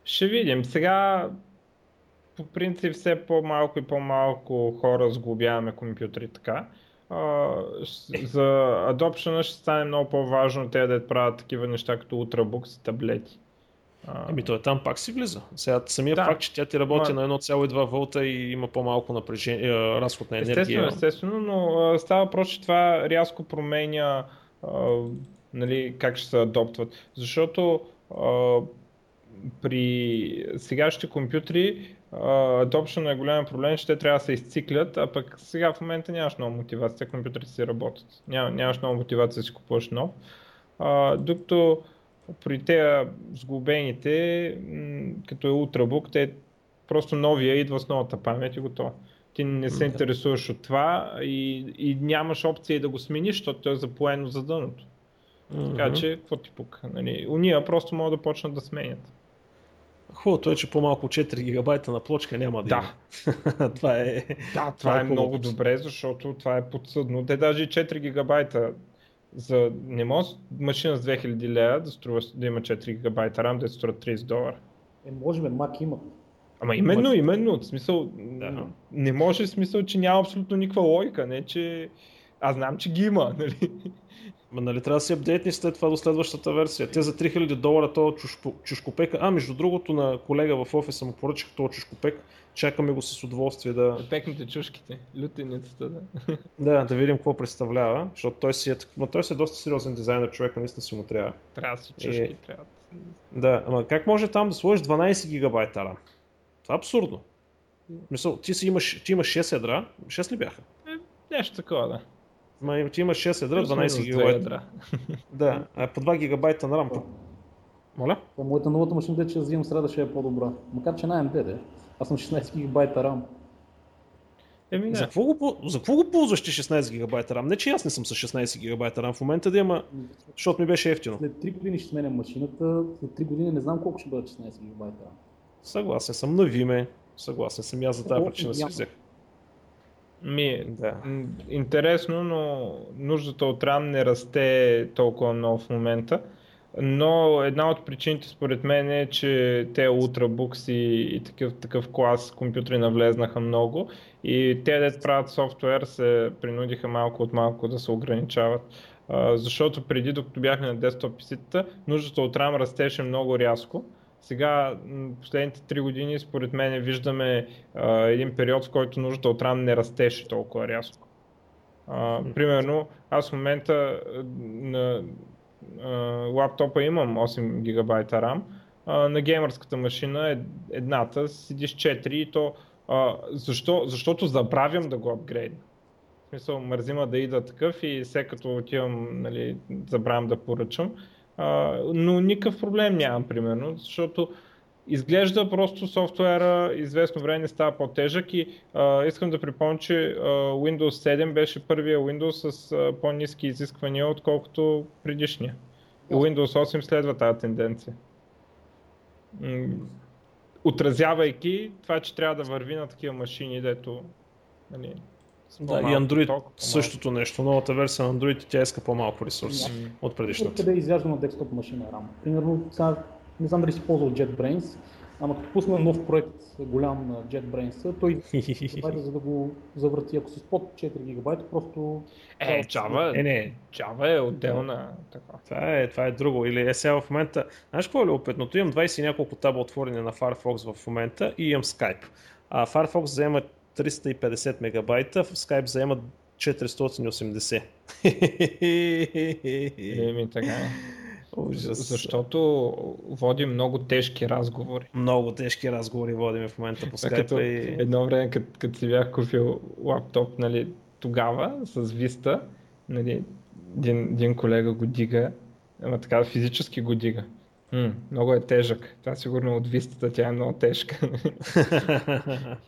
B: ще видим. Сега, по принцип, все по-малко и по-малко хора сглобяваме компютри така. За adoption ще стане много по-важно те да правят такива неща като Ultrabooks и таблети. А,
A: Ами той там пак си влиза. Сега самия
B: Да.
A: факт, че тя ти работи
B: Ма-
A: на 1,2 волта и има по-малко напрежение, разход на енергия.
B: Естествено, естествено, но става въпрос, че това рязко променя а, нали, как ще се адоптват. Защото а, при сегашните компютри adoption е голям проблем, те трябва да се изциклят, а пък сега в момента нямаш много мотивация, компютрите си работят. Ням, нямаш много мотивация да си купуваш нов. А, докато при тези сглобените, като е Ultrabook, те просто новия идва с новата памет и готово. Ти не се интересуваш от това и, и нямаш опция да го смениш, защото то е запоено за дъното. Така че, какво ти пука? Нали? Уния просто могат да почнат да сменят.
A: Хубавото е, че по-малко 4 гигабайта на плочка няма да
B: Да.
A: има. това е...
B: Да, това,
A: е
B: е много добре, защото това е подсъдно. Те даже и 4 гигабайта За, не може машина с 2000 лева да, струва, да има 4 гигабайта RAM, да струва 30 долара.
C: Е, може би, Mac има.
B: Ама именно, именно, в смисъл, да. не може в смисъл, че няма абсолютно никаква логика, не че... Аз знам, че ги има, нали?
A: Ма нали трябва да си апдейтни след това до следващата версия. Те за 3000 долара този чушкопек. А, между другото на колега в офиса му поръчах този чушкопек. Чакаме го с удоволствие да...
B: Пекните чушките, лютеницата, да.
A: да, да видим какво представлява, защото той си е, но той си е доста сериозен дизайнер човек, наистина си му трябва.
B: Трябва да си чушки, е... трябва.
A: Да, ама как може там да сложиш 12 гигабайта RAM? Това е абсурдно. Мисъл, ти си имаш, ти имаш 6 ядра, 6 ли бяха?
B: Е, нещо такова, да.
A: Ма, ти имаш 6 ядра, 12 гигабайта. да, а по 2 гигабайта на RAM. Моля?
C: По моята новата машина, че взимам среда ще е по-добра. Макар че на AMD, де. Аз съм 16 гигабайта RAM.
A: Еми, не. За какво, го, за какво го ползваш ти 16 гигабайта RAM? Не, че аз не съм с 16 гигабайта RAM в момента да има, защото ми беше ефтино.
C: След 3 години ще сменям машината, след 3 години не знам колко ще бъде 16 гигабайта RAM.
A: Съгласен съм, нави ме. Съгласен съм, аз за тази причина си взех.
B: Ми, да. Интересно, но нуждата от RAM не расте толкова много в момента. Но една от причините според мен е, че те ултрабукс и, и такъв, такъв клас компютри навлезнаха много и те да правят софтуер се принудиха малко от малко да се ограничават. А, защото преди, докато бяхме на десктоп писитата, нуждата от RAM растеше много рязко. Сега, последните 3 години, според мен, виждаме а, един период, в който нуждата от RAM не растеше толкова рязко. А, примерно, аз в момента на лаптопа имам 8 гигабайта RAM, а, на геймърската машина е едната седи с 4 и то а, защо? защото забравям да го апгрейдна. В смисъл, мързима да ида такъв и все като отивам, нали, забравям да поръчам. Но никакъв проблем нямам, примерно, защото изглежда просто софтуера известно време става по-тежък и а, искам да припомня, че а, Windows 7 беше първия Windows с а, по-низки изисквания, отколкото предишния. И Windows 8 следва тази тенденция. Отразявайки това, че трябва да върви на такива машини, дето нали,
A: да, и Android ток, същото нещо. Новата версия на Android тя иска по-малко ресурси yeah. от предишната.
C: Къде изяжда на десктоп машина RAM? Примерно, сега, не знам дали си ползвал JetBrains, ама като пусна нов проект голям на JetBrains, той гигабайта, за да го завърти. Ако си под 4 гигабайта, просто...
B: Е, Java, е, не, Java е отделна. Така.
A: Това, е, това е друго. Или е сега в момента... Знаеш какво е любопитното? Имам 20 и няколко таба отворени на Firefox в момента и имам Skype. А Firefox взема 350 мегабайта, в Skype заема 480.
B: Еми, така е. Ужас. Защото водим много тежки разговори.
A: Много тежки разговори водим в момента по Skype.
B: И... Едно време, като, като си бях купил лаптоп, нали, тогава с Vista, нали, един, един колега го дига, ама така физически го дига. М, много е тежък. Това сигурно от вистата тя е много тежка.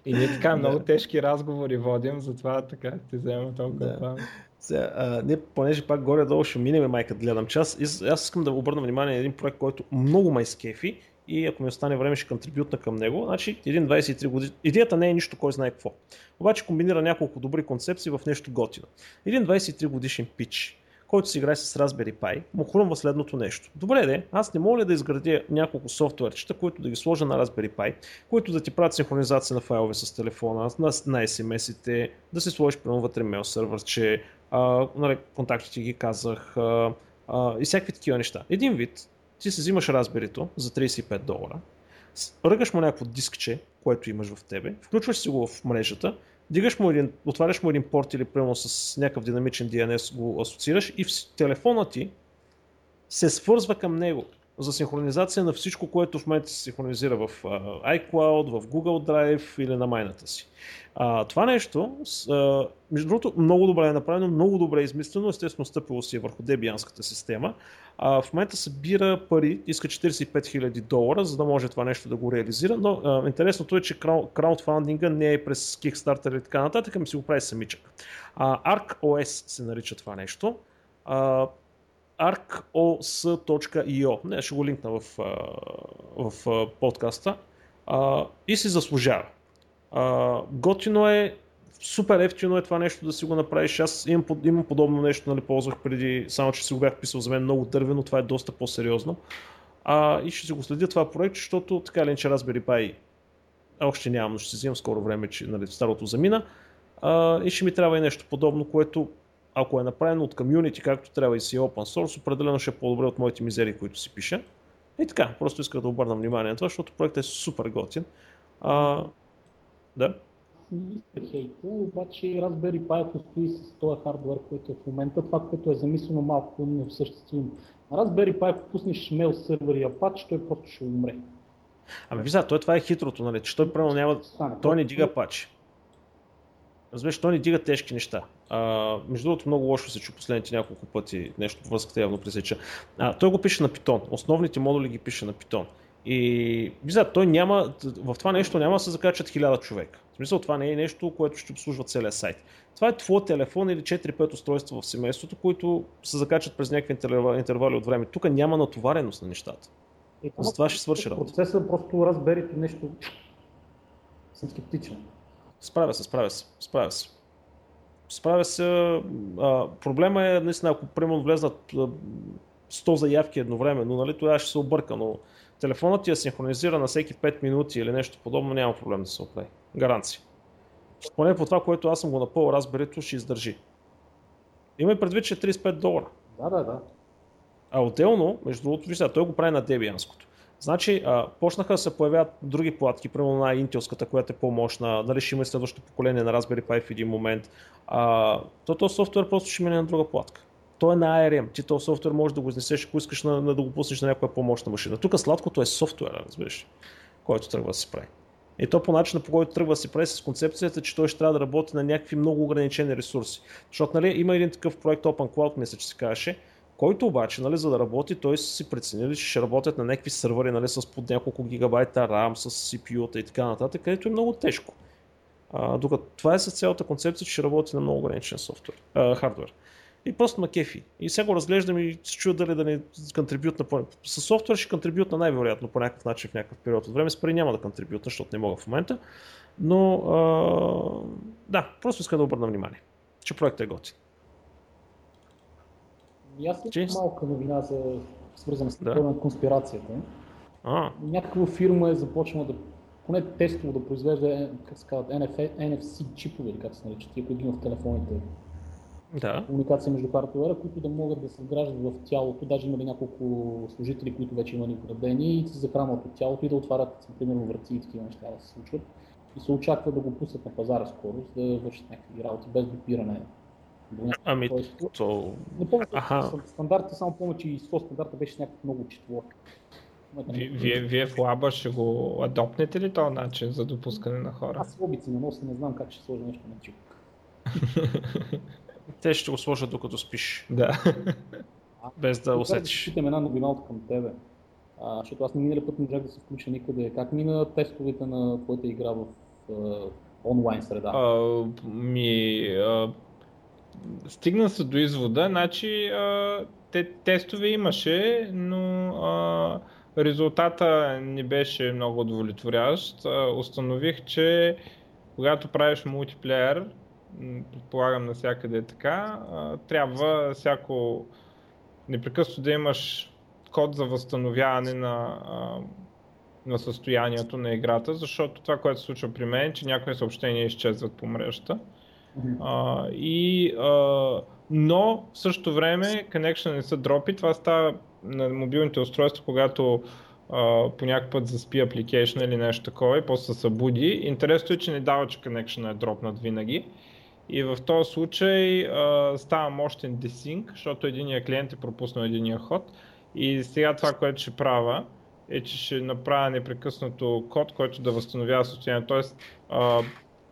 B: и ние така много тежки разговори водим, затова така ти взема толкова да.
A: Сега, а, ние, понеже пак горе-долу ще минем майка гледам час, аз, искам да обърна внимание на един проект, който много ме скефи и ако ми остане време ще контрибютна към него. Значи, един 23 години. Идеята не е нищо, кой знае какво. Обаче комбинира няколко добри концепции в нещо готино. Един 23 годишен пич който си играе с Raspberry Pi, му хрумва следното нещо. Добре де, аз не мога ли да изградя няколко софтуерчета, които да ги сложа на Raspberry Pi, които да ти правят синхронизация на файлове с телефона, на, на SMS-ите, да си сложиш прямо вътре мейл сервърче, а, нали, контактите ги казах а, а, и всякакви такива неща. Един вид, ти си взимаш Raspberry за 35 долара, ръгаш му някакво дискче, което имаш в тебе, включваш си го в мрежата Дигаш му един, отваряш му един порт или прямо с някакъв динамичен DNS го асоциираш и телефона ти се свързва към него за синхронизация на всичко, което в момента се синхронизира в iCloud, в Google Drive или на майната си. А, това нещо, а, между другото, много добре е направено, много добре е измислено, естествено стъпило си е върху дебианската система. А, в момента събира пари, иска 45 000 долара, за да може това нещо да го реализира, но а, интересното е, че краудфандинга не е през Kickstarter или така нататък, ами си го прави самичък. А, ArcOS се нарича това нещо. А, arcos.io. Не, ще го линкна в, в, подкаста. А, и си заслужава. А, готино е, супер ефтино е това нещо да си го направиш. Аз имам, имам подобно нещо, нали, ползвах преди, само че си го бях писал за мен много дървено, това е доста по-сериозно. А, и ще си го следя това проект, защото така или иначе Raspberry Pi още нямам, но ще си взимам скоро време, че нали, старото замина. А, и ще ми трябва и нещо подобно, което ако е направено от комьюнити, както трябва и си е open source, определено ще е по-добре от моите мизери, които си пиша. И така, просто исках да обърна внимание на това, защото проектът е супер готин. А, да.
C: Хейта, обаче Raspberry Pi, ако стои с този хардвер, който е в момента, това, което е замислено малко неосъществимо. Raspberry Pi, ако пуснеш mail сервер и Apache, той просто ще умре.
A: Ами вижда, той това е хитрото, нали, че той правилно няма... Той не дига пачи. Разбираш, той не дига тежки неща. А, между другото, много лошо се чу последните няколко пъти, нещо връзката явно пресеча. А, той го пише на Python. Основните модули ги пише на Python. И вижда, той няма, в това нещо няма да се закачат хиляда човека. В смисъл, това не е нещо, което ще обслужва целия сайт. Това е твой телефон или 4-5 устройства в семейството, които се закачат през някакви интервали от време. Тук няма натовареност на нещата. Е, За това ще свърши работа.
C: Процесът просто разберите нещо. Съм скептичен.
A: Справя се, справя се, справя се. Справя се. А, проблема е, наистина, ако примерно влезнат 100 заявки едновременно, нали, тогава ще се обърка, но телефонът ти е синхронизира на всеки 5 минути или нещо подобно, няма проблем да се оправи. Гаранция. Поне по това, което аз съм го напълнил, разберито ще издържи. Има и предвид, че е 35 долара.
C: Да, да, да.
A: А отделно, между другото, вижте, той го прави на Debianското. Значи, а, почнаха да се появяват други платки, примерно на Intelската, която е по-мощна, дали ще има и следващото поколение на Raspberry Pi в един момент. А, то този софтуер просто ще мине на друга платка. Той е на ARM. Ти този софтуер може да го изнесеш, ако искаш на, на да го пуснеш на някоя по-мощна машина. Тук сладкото е софтуера, разбираш, който тръгва да се прави. И то по начина, по който тръгва да се прави с концепцията, че той ще трябва да работи на някакви много ограничени ресурси. Защото нали, има един такъв проект Open Cloud, мисля, че се казваше, който обаче, нали, за да работи, той си преценили, че ще работят на някакви сървъри нали, с под няколко гигабайта RAM, с CPU-та и така нататък, където е много тежко. А, докато това е с цялата концепция, че ще работи на много ограничен софтуер, а, хардвер. И просто на кефи. И сега го разглеждам и се чуя дали да не контрибют на. С софтуер ще контрибют на най-вероятно по някакъв начин в някакъв период от време. С пари няма да контрибютна, защото не мога в момента. Но а... да, просто искам да обърна внимание, че проектът е готин.
C: И аз имам малка новина за свързана с да. конспирацията. А. Някаква фирма е започнала да поне тестово да произвежда, как се казват, NFC чипове, или как се наричат, тия, които има в телефоните.
A: Да.
C: Комуникация между хардуера, които да могат да се вграждат в тялото. Даже има няколко служители, които вече имали вградени и се захранват от тялото и да отварят, примерно, врати и такива неща да се случват. И се очаква да го пуснат на пазара скоро, за да вършат някакви работи без допиране
A: Ами, то...
C: Не помня, ага. стандарта, само помня, че и 100 стандарта беше някакво много четворно.
B: Вие, вие в лаба ще го адопнете ли този начин за допускане на хора?
C: Аз лобици на носа не знам как ще сложа нещо на чип.
A: Те ще го сложат докато спиш.
B: Да.
A: Без да усетиш.
C: Питам една новина от към тебе. А, защото аз не минали път не можах да се включа никъде. Как мина тестовете на твоята игра в uh, онлайн среда?
B: А, ми, а, стигна се до извода, значи а, те, тестове имаше, но а, резултата не беше много удовлетворящ. А, установих, че когато правиш мултиплеер, предполагам навсякъде е така, а, трябва всяко непрекъснато да имаш код за възстановяване на, а, на състоянието на играта, защото това, което се случва при мен, е, че някои съобщения изчезват по мрежата. А, и, а, но в същото време connection не са дропи. Това става на мобилните устройства, когато а, по някакъв път заспи application или нещо такова и после се събуди. Интересното е, че не дава, че connection е дропнат винаги. И в този случай а, става мощен desync, защото единия клиент е пропуснал единия ход. И сега това, което ще правя, е, че ще направя непрекъснато код, който да възстановява състоянието. Тоест, а,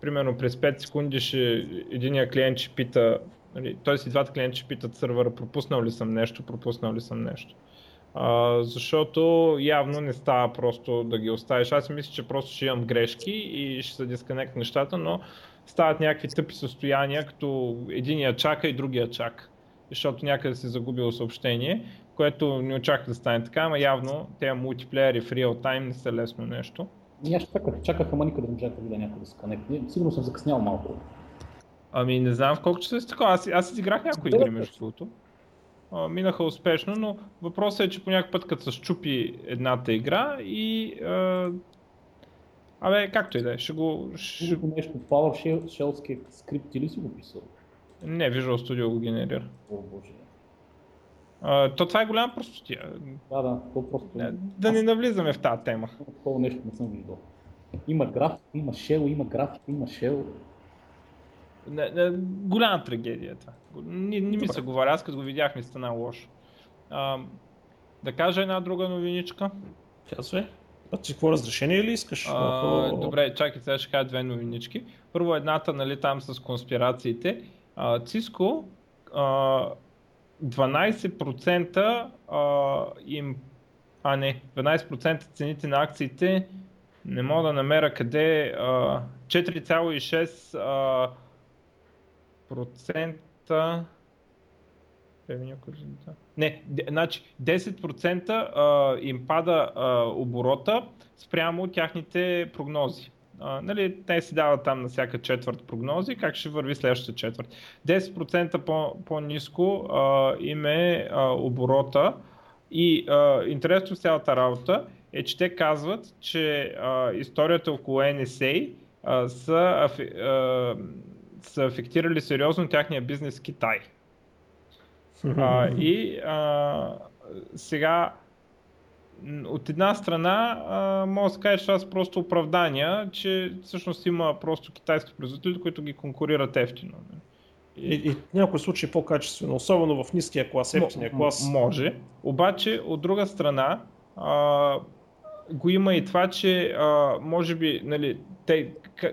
B: примерно през 5 секунди ще единия клиент ще пита, нали, т.е. и двата клиента ще питат сървъра, пропуснал ли съм нещо, пропуснал ли съм нещо. А, защото явно не става просто да ги оставиш. Аз мисля, че просто ще имам грешки и ще се дисконект нещата, но стават някакви тъпи състояния, като единия чака и другия чака. Защото някъде си загубил съобщение, което не очаква да стане така, ама явно тези мултиплеери в реал тайм не са лесно нещо.
C: И аз чаках, чаках, ама никъде не можах да видя някой да се. Сигурно съм закъснял малко.
B: Ами не знам в колко часа е такова. Аз, аз изиграх някои игри между другото. Минаха успешно, но въпросът е, че по някакъв път като се щупи едната игра и... А... Абе, както и да е, ще го...
C: Ще... нещо, PowerShell скрипт ли си го писал?
B: Не, Visual Studio го генерира.
C: О, боже.
B: А, то това е голяма простотия.
C: Да, да, то просто...
B: Да, да не навлизаме в тази тема.
C: Такова нещо не съм виждал. Има график, има shell, има график, има shell.
B: Не, не, голяма трагедия това. Не, не ми се говоря, аз като го видях ми стана лошо. А, да кажа една друга новиничка.
A: Казвай. А ти какво разрешение ли искаш?
B: А, добре, чакай, сега ще кажа две новинички. Първо едната, нали, там с конспирациите. А, Cisco а, 12% а, им, а не, 12% цените на акциите не мога да намеря къде 4,6 процента не, значи 10% а, им пада а, оборота спрямо тяхните прогнози. А, нали, те си дават там на всяка четвърт прогнози, как ще върви следващата четвърт. 10% по, по-низко а, им е а, оборота и а, интересно в цялата работа е, че те казват, че а, историята около NSA а, са, а, са афектирали сериозно тяхния бизнес в Китай. А, и а, сега от една страна а, може да се каже, че са просто оправдания, че всъщност има просто китайски производители, които ги конкурират ефтино.
A: И, и в някои случаи по-качествено, особено в ниския клас, ефтиния клас.
B: Може, обаче от друга страна а, го има и това, че а, може би, нали, те,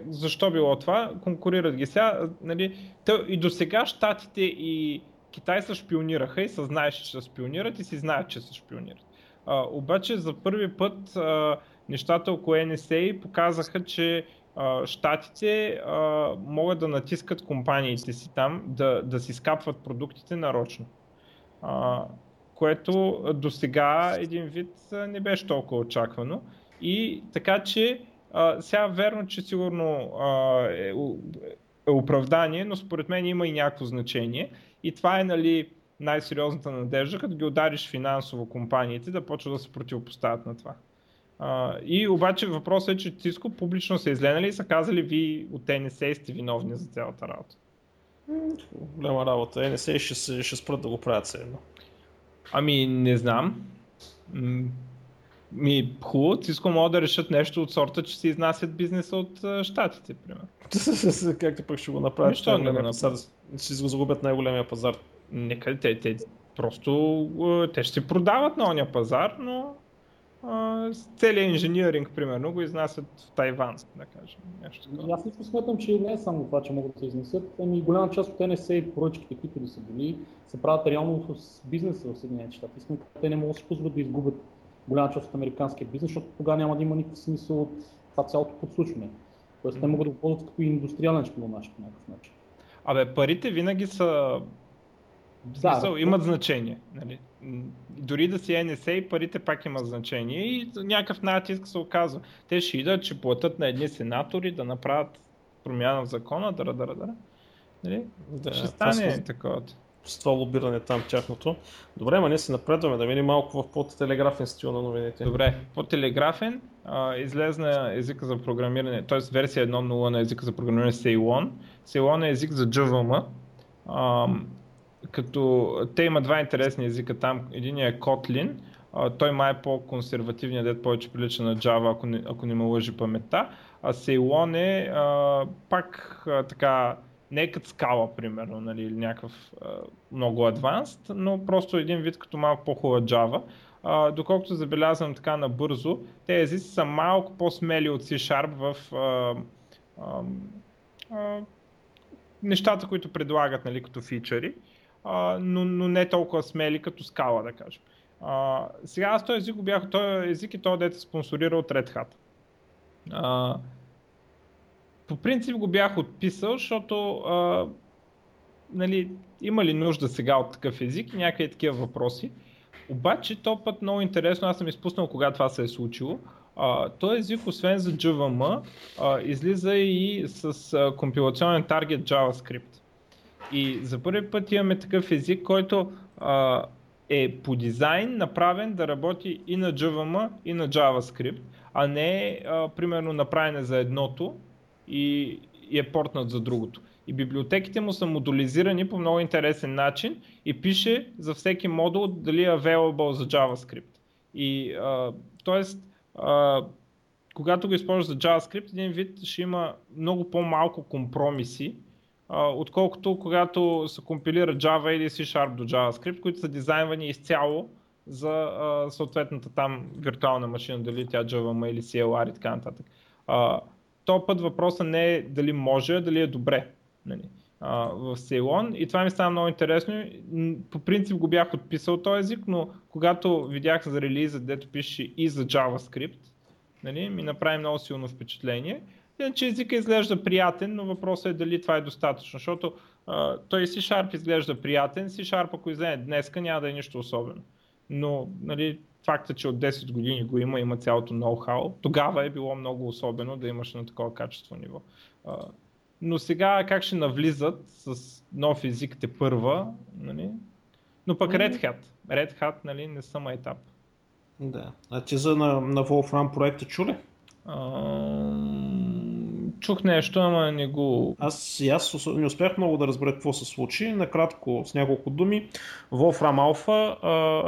B: защо било това, конкурират ги сега, нали, те, и до сега щатите и Китай се шпионираха и се знаеше, че се шпионират и си знаят, че се шпионират. А, обаче за първи път а, нещата около NSA показаха, че а, щатите могат да натискат компаниите си там да, да си скапват продуктите нарочно. А, което до сега един вид не беше толкова очаквано. И така че а, сега верно, че сигурно а, е, е оправдание, но според мен има и някакво значение. И това е нали, най-сериозната надежда, като ги удариш финансово компаниите, да почват да се противопоставят на това. А, и обаче въпросът е, че Cisco публично са изленали и са казали ви от NSA сте виновни за цялата работа.
A: Голяма работа. NSA ще, ще спрат да го правят все едно.
B: Ами не знам. Ми, хубаво, Cisco могат да решат нещо от сорта, че се изнасят бизнеса от щатите, примерно.
A: Както пък ще го направят?
B: Защо не го направят?
A: Ще го загубят най-големия пазар.
B: Нека те, те просто те ще се продават на ония пазар, но а, целият инженеринг, примерно, го изнасят в Тайван, да кажем. Нещо
C: такова. Аз лично смятам, че не е само това, че могат да се изнесат, ами голяма част от NSA и поръчките, които да са били, се правят реално с бизнеса в Съединените щати. Те не могат да се позволят да изгубят голяма част от американския бизнес, защото тогава няма да има никакъв смисъл от това цялото подслушване. Тоест те могат да го ползват като индустриален шпионаж по някакъв начин.
B: Абе, парите винаги са да, смисъл, да, имат значение. Нали? Дори да си NSA, парите пак имат значение и някакъв натиск се оказва. Те ще идат, че платят на едни сенатори да направят промяна в закона, да, да, да, да. Нали? да ще стане такова
A: с това лобиране там тяхното. Добре, ма ние се напредваме, да минем малко в по-телеграфен стил на новините.
B: Добре, по-телеграфен а, излезна езика за програмиране, т.е. версия 1.0 на езика за програмиране Ceylon. Ceylon е език за JVM. Като те има два интересни езика там. Един е Kotlin, той май е по-консервативният, дет повече прилича на Java, ако не, ако не ме лъжи паметта. А Ceylon е а, пак а, така не е като скала, примерно, нали, или някакъв а, много адванст, но просто един вид като малко по-хубава Java. А, доколкото забелязвам така набързо, те езици са малко по-смели от C-Sharp в а, а, а, нещата, които предлагат нали, като фичъри, но, но не толкова смели като скала, да кажем. А, сега аз този език го бях, този език и този дете спонсорира от Red Hat. А, по принцип го бях отписал, защото а, нали, има ли нужда сега от такъв език и някакви такива въпроси. Обаче то път много интересно, аз съм изпуснал кога това се е случило. А, този език, освен за JVM, а, излиза и с а, компилационен таргет JavaScript. И за първи път имаме такъв език, който а, е по дизайн направен да работи и на JVM, и на JavaScript, а не е примерно направен за едното и, и е портнат за другото. И библиотеките му са модулизирани по много интересен начин и пише за всеки модул дали е available за JavaScript. И а, тоест, а, когато го използваш за JavaScript, един вид ще има много по-малко компромиси, а, отколкото когато се компилира Java или C-Sharp до JavaScript, които са дизайнвани изцяло за съответната там виртуална машина, дали тя JVM или CLR и така нататък. То път въпросът не е дали може, а дали е добре. Нали, в Ceylon и това ми стана много интересно. По принцип го бях отписал този език, но когато видях за релиза, дето пише и за JavaScript, нали, ми направи много силно впечатление. Иначе езика изглежда приятен, но въпросът е дали това е достатъчно, защото а, той C-Sharp изглежда приятен, C-Sharp ако излезе днеска няма да е нищо особено. Но нали, факта, че от 10 години го има, има цялото ноу-хау, тогава е било много особено да имаш на такова качество ниво. А, но сега как ще навлизат с нов език те първа, нали? но пък Red Hat. Red Hat нали, не съм етап.
A: Да. А ти за на, на Wolfram проекта чули?
B: Чух нещо, ама не го...
A: Аз, аз не успях много да разбера какво се случи. Накратко, с няколко думи. Wolfram Alpha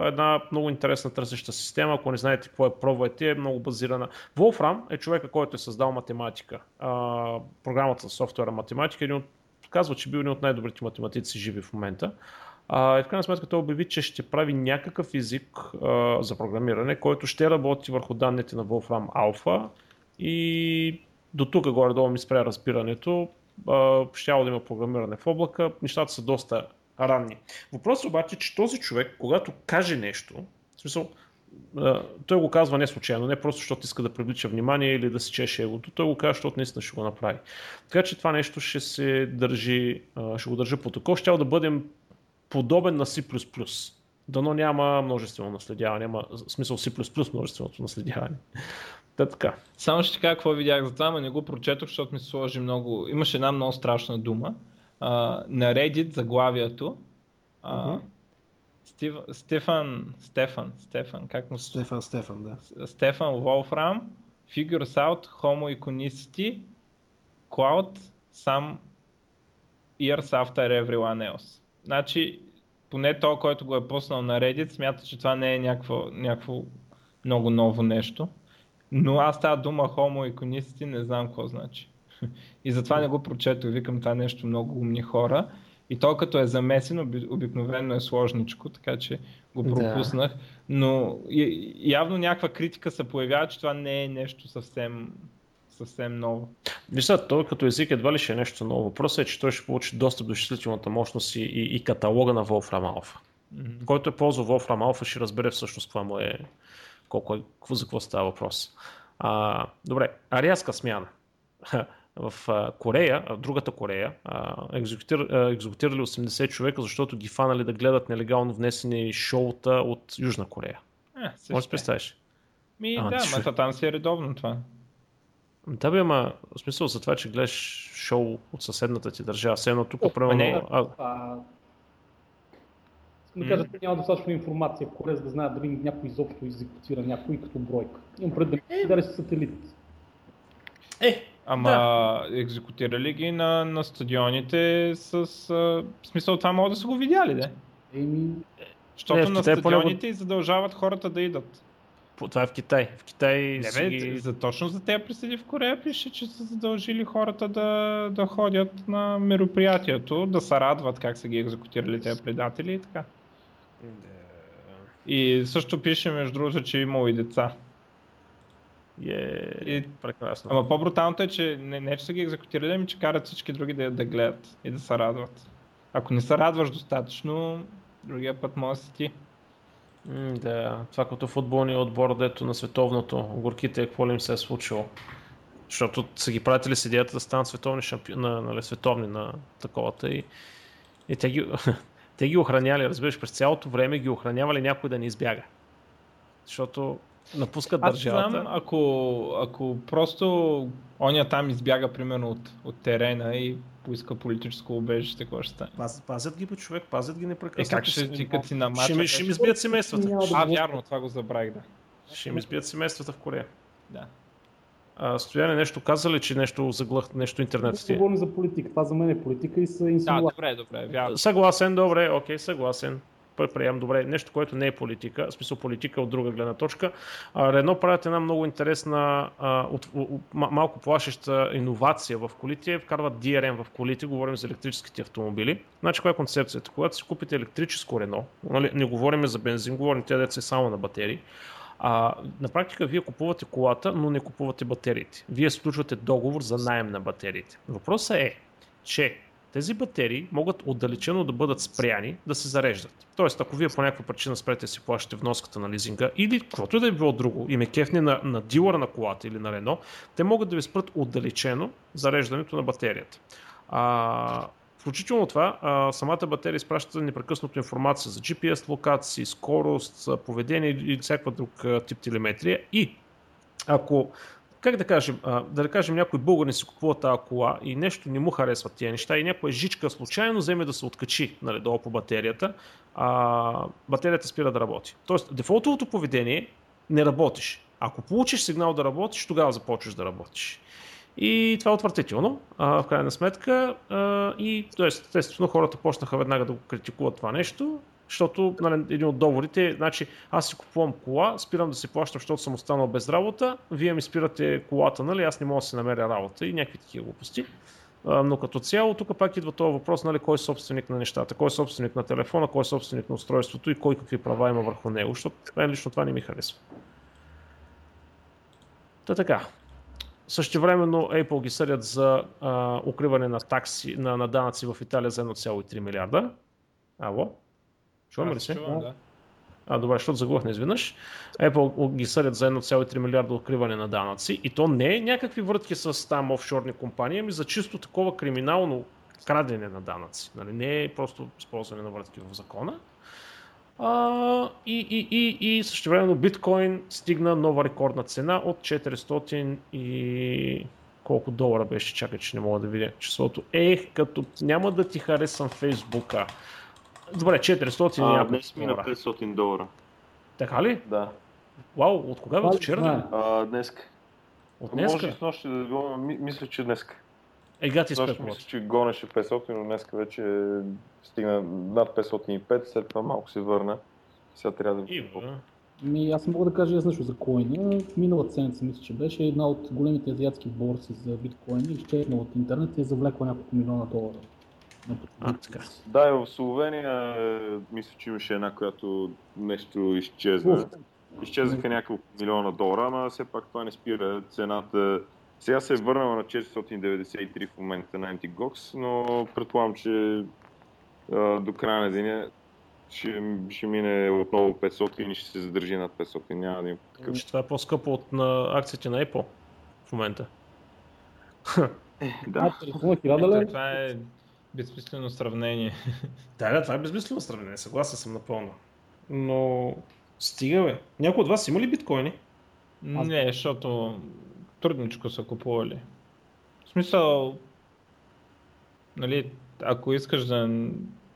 A: е една много интересна търсеща система. Ако не знаете какво е, пробвайте, е много базирана. Wolfram е човека, който е създал математика. програмата за софтуера математика. Един от, казва, че бил един от най-добрите математици живи в момента. А, и в крайна сметка той обяви, че ще прави някакъв език а, за програмиране, който ще работи върху данните на Wolfram Alpha и до тук горе-долу ми спря разбирането. Ще да има програмиране в облака. Нещата са доста ранни. Въпросът е обаче, че този човек, когато каже нещо, в смисъл, той го казва не случайно, не просто защото иска да привлича внимание или да си чеше егото, той го казва, защото наистина ще го направи. Така че това нещо ще се държи, ще го държа по такова, ще да бъдем подобен на C++. Дано няма множествено наследяване, няма смисъл C++ множественото наследяване. Та така.
B: Само ще кажа какво видях за това, но не го прочетох, защото ми се сложи много... Имаше една много страшна дума. А, на Reddit заглавието. А, uh-huh. Стив, Стефан, Стефан, Стефан, как му
A: Стефан, Стефан, да.
B: Стефан Волфрам, figures out homo iconicity, cloud some years after everyone else. Значи, поне то, който го е пуснал на Reddit, смята, че това не е някакво, някакво много ново нещо. Но аз тази дума хомо иконисти не знам какво значи. И затова не го прочетох. Викам това нещо много умни хора. И то като е замесено, обикновено е сложничко, така че го пропуснах. Да. Но явно някаква критика се появява, че това не е нещо съвсем, съвсем ново.
A: Вижте, той като език едва ли ще е нещо ново. Въпросът е, че той ще получи достъп до изчислителната мощност и, и, и каталога на Wolfram Alpha. Mm-hmm. Който е ползвал Wolfram Alpha ще разбере всъщност това му е колко е, за какво става въпрос. А, добре, рязка смяна. В Корея, в другата Корея, екзекутир, екзекутирали 80 човека, защото ги фанали да гледат нелегално внесени шоута от Южна Корея.
B: Е, Може да представиш? Ми, а, да, ма това там си е редовно това.
A: Да бе, ама в смисъл за това, че гледаш шоу от съседната ти държава. Все едно тук, примерно... А,
C: ми кажат, че няма достатъчно информация за да знаят дали някой изобщо екзекутира някой като бройка. Имам пред да дали са сателит.
B: Е, Ама да. екзекутирали ги на, на стадионите с... А, в смисъл това могат да са го видяли, да? Еми... Защото не, на стадионите и задължават хората да идат.
A: Това е в Китай. В Китай
B: не, бе, ги... за, точно за тези присъди в Корея пише, че са задължили хората да, да ходят на мероприятието, да се радват как са ги екзекутирали тези предатели и така. И също пише, между другото, че е имало и деца.
A: Yeah, и... прекрасно.
B: Ама по-бруталното е, че не, не че са ги екзекутирали, ами че карат всички други да, да гледат и да се радват. Ако не се радваш достатъчно, другия път може да си ти.
A: Mm, да, това като футболния отбор, дето на световното, горките, какво ли им се е случило. Защото са ги пратили с идеята да станат световни шампиони, на, нали, световни на таковата и, и те ги, те ги охраняли, разбираш, през цялото време ги охранявали някой да не избяга. Защото напускат
B: Аз
A: държавата.
B: знам, ако, ако просто оня там избяга примерно от, от терена и поиска политическо убежище, какво ще стане?
A: Паз, пазят ги по човек, пазят ги
B: Е,
A: непрекъснато.
B: как ще ти като си на матча?
A: ще, ми, ще ми избият семействата.
B: А,
C: го-
B: вярно, това го забравих, да.
A: Ще ми избият семействата в Корея.
B: да.
A: А, Стояне нещо каза ли, че нещо заглъх, нещо интернет е?
C: Говорим за политика. Това за мен е политика и са
B: Да,
C: инсинуации.
B: добре, добре, вярно.
A: Съгласен, добре, окей, съгласен. Приемам добре. Нещо, което не е политика, в смисъл политика от друга гледна точка. Рено правят една много интересна, малко плашеща иновация в колите. Вкарват DRM в колите, говорим за електрическите автомобили. Значи, каква е концепцията? Когато си купите електрическо Рено, нали, не говорим за бензин, говорим те деца само на батерии, а, на практика вие купувате колата, но не купувате батериите. Вие сключвате договор за найем на батериите. Въпросът е, че тези батерии могат отдалечено да бъдат спряни да се зареждат. Тоест, ако вие по някаква причина спрете си плащате вноската на лизинга или каквото и да е било друго и ме кефне на, на дилъра на колата или на Рено, те могат да ви спрат отдалечено зареждането на батерията. А, Включително това, а, самата батерия изпраща непрекъснато информация за GPS локации, скорост, поведение или всякаква друг тип телеметрия и ако как да кажем, а, да кажем някой българин си купува тази кола и нещо не му харесва тия неща и някоя жичка случайно вземе да се откачи нали, долу по батерията, а, батерията спира да работи. Тоест, дефолтовото поведение не работиш. Ако получиш сигнал да работиш, тогава започваш да работиш. И това е отвратително, а, в крайна сметка. А, и, тоест, естествено, хората почнаха веднага да го критикуват това нещо, защото нали, един от доводите, значи аз си купувам кола, спирам да си плащам, защото съм останал без работа, вие ми спирате колата, нали, аз не мога да си намеря работа и някакви такива глупости. Но като цяло, тук пак идва този въпрос, нали, кой е собственик на нещата, кой е собственик на телефона, кой е собственик на устройството и кой какви права има върху него, защото мен лично това не ми харесва. Та така. Същевременно Apple ги съдят за а, укриване на такси, на, на данъци в Италия за 1,3 милиарда. Ало? Чуваме ли се?
B: чувам, да.
A: А, добре, защото заглъхна изведнъж. Apple ги съдят за 1,3 милиарда укриване на данъци и то не е някакви врътки с там офшорни компании, ами за чисто такова криминално крадене на данъци. Нали? Не е просто използване на врътки в закона. А, и, и, и, и същевременно биткоин стигна нова рекордна цена от 400 и колко долара беше, чакай, че не мога да видя числото. Ех, като няма да ти харесам Фейсбука. Добре, 400 и
D: А,
A: няколко
D: днес мина
A: долара.
D: 500 долара.
A: Така ли?
D: Да.
A: Вау, от кога бе? От вчера?
D: А, днес.
A: От
D: Може
A: днеска?
D: с нощи да ми- мисля, че днес.
A: Е, гати
D: Нощи
A: спекулация.
D: мисля, че гонеше 500, но днес вече стигна над 505, след това малко се върна. Сега трябва да...
A: И, бе.
C: Ми, аз мога да кажа аз нещо за коина. Миналата седмица мисля, че беше една от големите азиатски борси за биткоини, изчезна от интернет и е завлекла няколко милиона долара. на
A: А, така.
D: Да, и в Словения е, мисля, че имаше една, която нещо изчезна. Изчезнаха няколко милиона долара, ама все пак това не спира цената. Сега се е върнала на 493 в момента на Antigox, но предполагам, че а, до края на деня ще, ще мине отново 500 и ще се задържи над 500. Няма да има такъв.
A: Че това е по-скъпо от на акциите на Apple в момента.
D: Да.
C: А, телефона 1000
B: Ето,
C: лева.
B: Това е безсмислено сравнение.
A: Да, да, това е безмислено сравнение, съгласен съм напълно. Но стига бе. Някой от вас има ли биткоини?
B: Не, защото трудничко са купували. В смисъл, нали, ако искаш да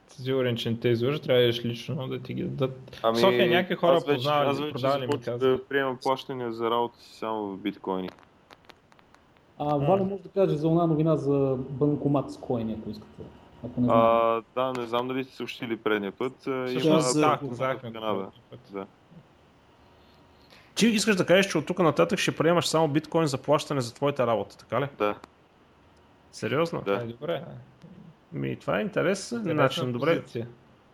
B: си сигурен, че не те излъжат, трябва да лично да ти ги дадат.
D: Ами,
B: В София някакви хора
D: аз вече,
B: познавали,
D: аз вече
B: продавали ми казват.
D: да приемам плащания за работа си само в биткоини.
C: А, Валя може да каже за една новина за банкомат с коини, ако искате. Ако не знаете.
D: А, да, не знам дали сте съобщили предния път.
B: Всъщност,
D: Има
A: за-
B: да, казахме.
D: Да.
A: Ти искаш да кажеш, че от тук нататък ще приемаш само биткоин за плащане за твоята работа, така ли?
D: Да.
A: Сериозно?
D: Да.
B: Добре.
A: Ми, това е интересен
B: Интересна
A: начин. Добре,
B: позиция.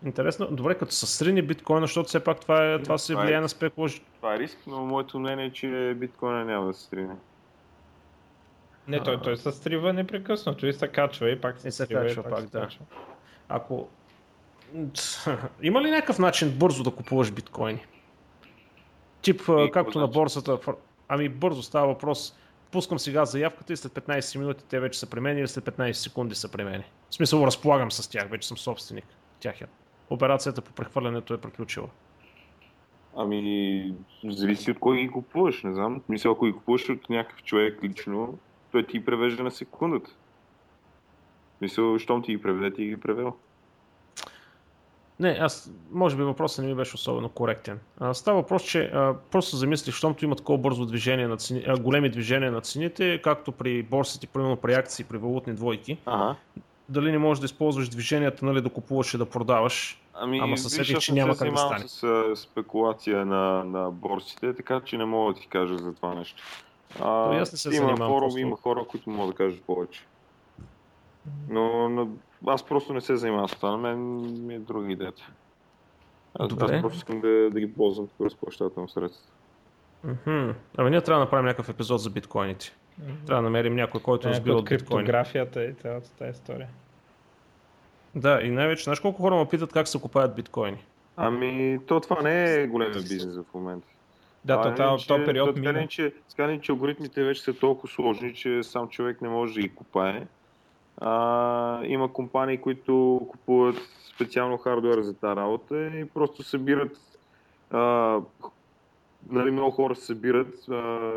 A: интересно. Добре, като са срини биткоина, защото все пак това, е, това се влияе на спекула.
D: Това е риск, но моето мнение е, че биткоина няма да се стрине.
B: Не, той, той се стрива непрекъснато и се качва и пак се,
A: И се
B: стрива,
A: качва
B: и
A: пак,
B: се
A: да.
B: качва.
A: Ако... Има ли някакъв начин бързо да купуваш биткоини? Тип,
D: И,
A: както на
D: значи?
A: борсата. Ами бързо става въпрос. Пускам сега заявката и след 15 минути те вече са при мен или след 15 секунди са при мен. В смисъл разполагам с тях, вече съм собственик. Тях е. Операцията по прехвърлянето е приключила.
D: Ами, зависи от кой ги купуваш, не знам. Мисля, ако ги купуваш от някакъв човек лично, той ти превежда на секундата. Мисля, щом ти ги преведе, ти ги превел.
A: Не, аз, може би въпросът не ми беше особено коректен. А, става въпрос, че а, просто замислиш, щомто има такова бързо движение на цени, а, големи движения на цените, както при борсите, примерно при акции, при валутни двойки,
D: Ага.
A: дали не можеш да използваш движенията, нали, да купуваш и да продаваш.
D: Ами,
A: Ама
D: аз
A: че няма как да стане.
D: с спекулация на, на борсите, така че не мога да ти кажа за това нещо. А,
A: То аз не се
D: има
A: занимавам
D: форум,
A: просто.
D: има хора, които могат да кажат повече. Но, но аз просто не се занимавам с това, на мен ми е друга идеята. Аз,
A: Добре.
D: аз просто искам да, да ги ползвам като разплащателно средство.
A: Мгм. Ами ние трябва да направим някакъв епизод за биткоините. Трябва да намерим някой, който разбира
B: от
A: от биткоини.
B: криптографията и цялата тази история.
A: Да, и най-вече, знаеш колко хора ме питат как се купаят биткоини?
D: Ами, то това не е големия бизнес в момента.
B: Да, то,
D: е,
B: това,
D: че-
B: то период
D: то
B: мина.
D: не, че, че алгоритмите вече са толкова сложни, че сам човек не може да ги купае. А, има компании, които купуват специално хардуер за тази работа и просто събират а, нали, много хора се събират а,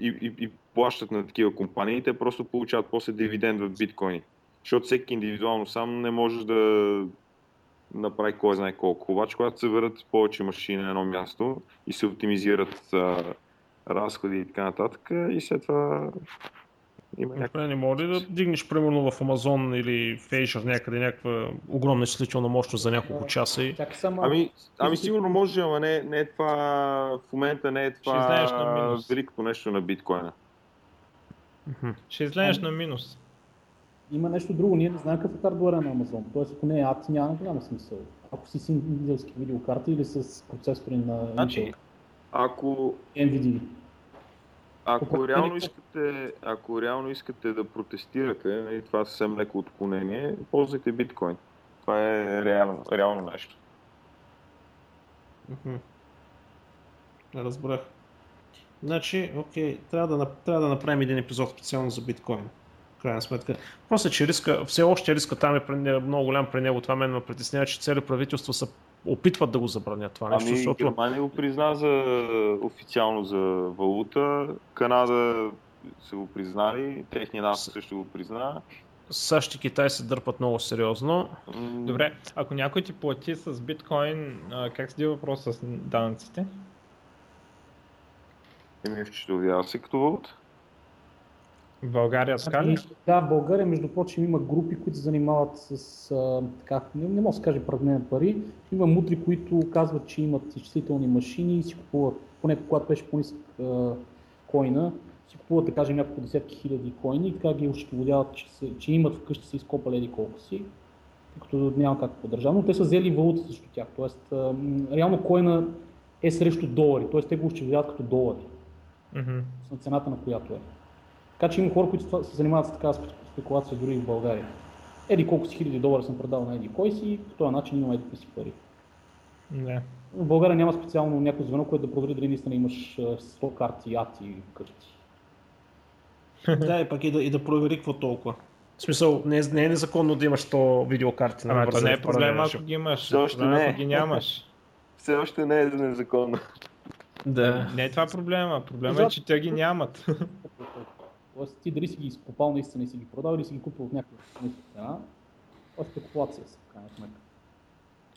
D: и, и, и плащат на такива компании и те просто получават после дивиденд в биткоини. Защото всеки индивидуално сам не може да направи кой знае колко. Обаче, когато се съберат повече машини на едно място и се оптимизират а, разходи и така нататък, и след това има някакъв...
A: Добре, не може ли да дигнеш примерно в Амазон или в Azure някъде някаква огромна изчислителна мощност за няколко часа и...
C: Чакай само.
D: Ами, ами сигурно може, ама не, не е това, в момента не е това
B: излезеш на минус.
D: великото нещо на биткоина.
B: Ще излезеш на минус.
C: Има нещо друго, ние не знаем какъв е хардуера на Amazon. Тоест, ако не е AT, няма голяма смисъл. Ако си с интелски видеокарти или с процесори на
D: Значи,
C: Intel,
D: ако,
C: NVIDIA.
D: Ако, реално искате, ако реално искате да протестирате, нали, това е съвсем леко отклонение, ползвайте биткоин. Това е реално, реално нещо.
A: Разбрах. Значи, окей, трябва да, трябва да направим един епизод специално за биткоин. В крайна сметка. Просто че риска, все още риска там е много голям при него. Това мен ме притеснява, че цели правителства се опитват да го забранят това нещо,
D: Ами,
A: защото
D: Германия го призна за, официално за валута, Канада са го признали, техния нас също го призна.
A: САЩ и Китай се дърпат много сериозно.
B: Добре, ако някой ти плати с биткоин, как седи въпрос с данъците?
D: Еми, счетоводява се като валута.
B: България така ли?
C: Ами, Да, в България, между прочим, има групи, които се занимават с, а, така, не, не мога да се каже пране на пари. Има мутри, които казват, че имат изчислителни машини и си купуват, поне когато беше по-нисък койна, си купуват, да кажем, няколко десетки хиляди койни и така ги ощетоводяват, че, се, че имат вкъщи си изкопали еди колко си, тъй като няма как поддържа. Но те са взели валута срещу тях. Тоест, а, реално койна е срещу долари, т.е. те го ощетоводяват като долари
B: Мгм.
C: на цената на която е. Така че има хора, които се занимават с такава спе- спекулация дори и в България. Еди колко си хиляди долара съм продал на еди кой си, по този начин имам еди си пари.
B: Не.
C: В България няма специално някое звено, което да провери дали наистина имаш а, 100 карти, ати вкъщи.
A: да, и пък и да, и да провери какво толкова. В смисъл, не е, не е незаконно да имаш 100 видеокарти на
B: Ама то не е проблема, ако ги имаш.
D: Все още
B: Проблема,
D: не е.
B: ако ги нямаш.
D: Все още не е незаконно.
A: Да.
B: Не е това проблема. Проблема е, че те ги нямат.
C: Тоест ти дали си ги изкопал наистина и си ги продал или си ги купил от някаква цена, това е спекулация в крайна сметка.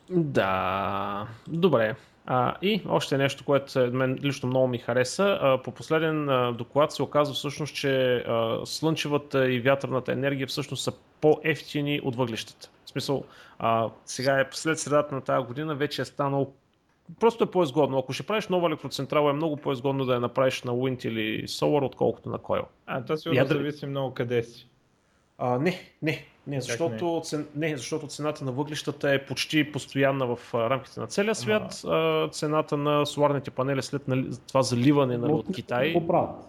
A: Да, добре. А, и още нещо, което мен лично много ми хареса. А, по последен а, доклад се оказва всъщност, че а, слънчевата и вятърната енергия всъщност са по-ефтини от въглищата. В смисъл, а, сега е след средата на тази година вече е станало Просто е по-изгодно. Ако ще правиш нова електроцентрала, е много по-изгодно да я направиш на Wind или Solar, отколкото на Coil.
B: А, то сигурно
A: Ядър-
B: зависи много къде си.
A: А, не, не, не, защото, Цен, не, защото цената на въглищата е почти постоянна в а, рамките на целия свят. А, цената на соларните панели след нали, това заливане нали, от Китай.
C: Какво правят?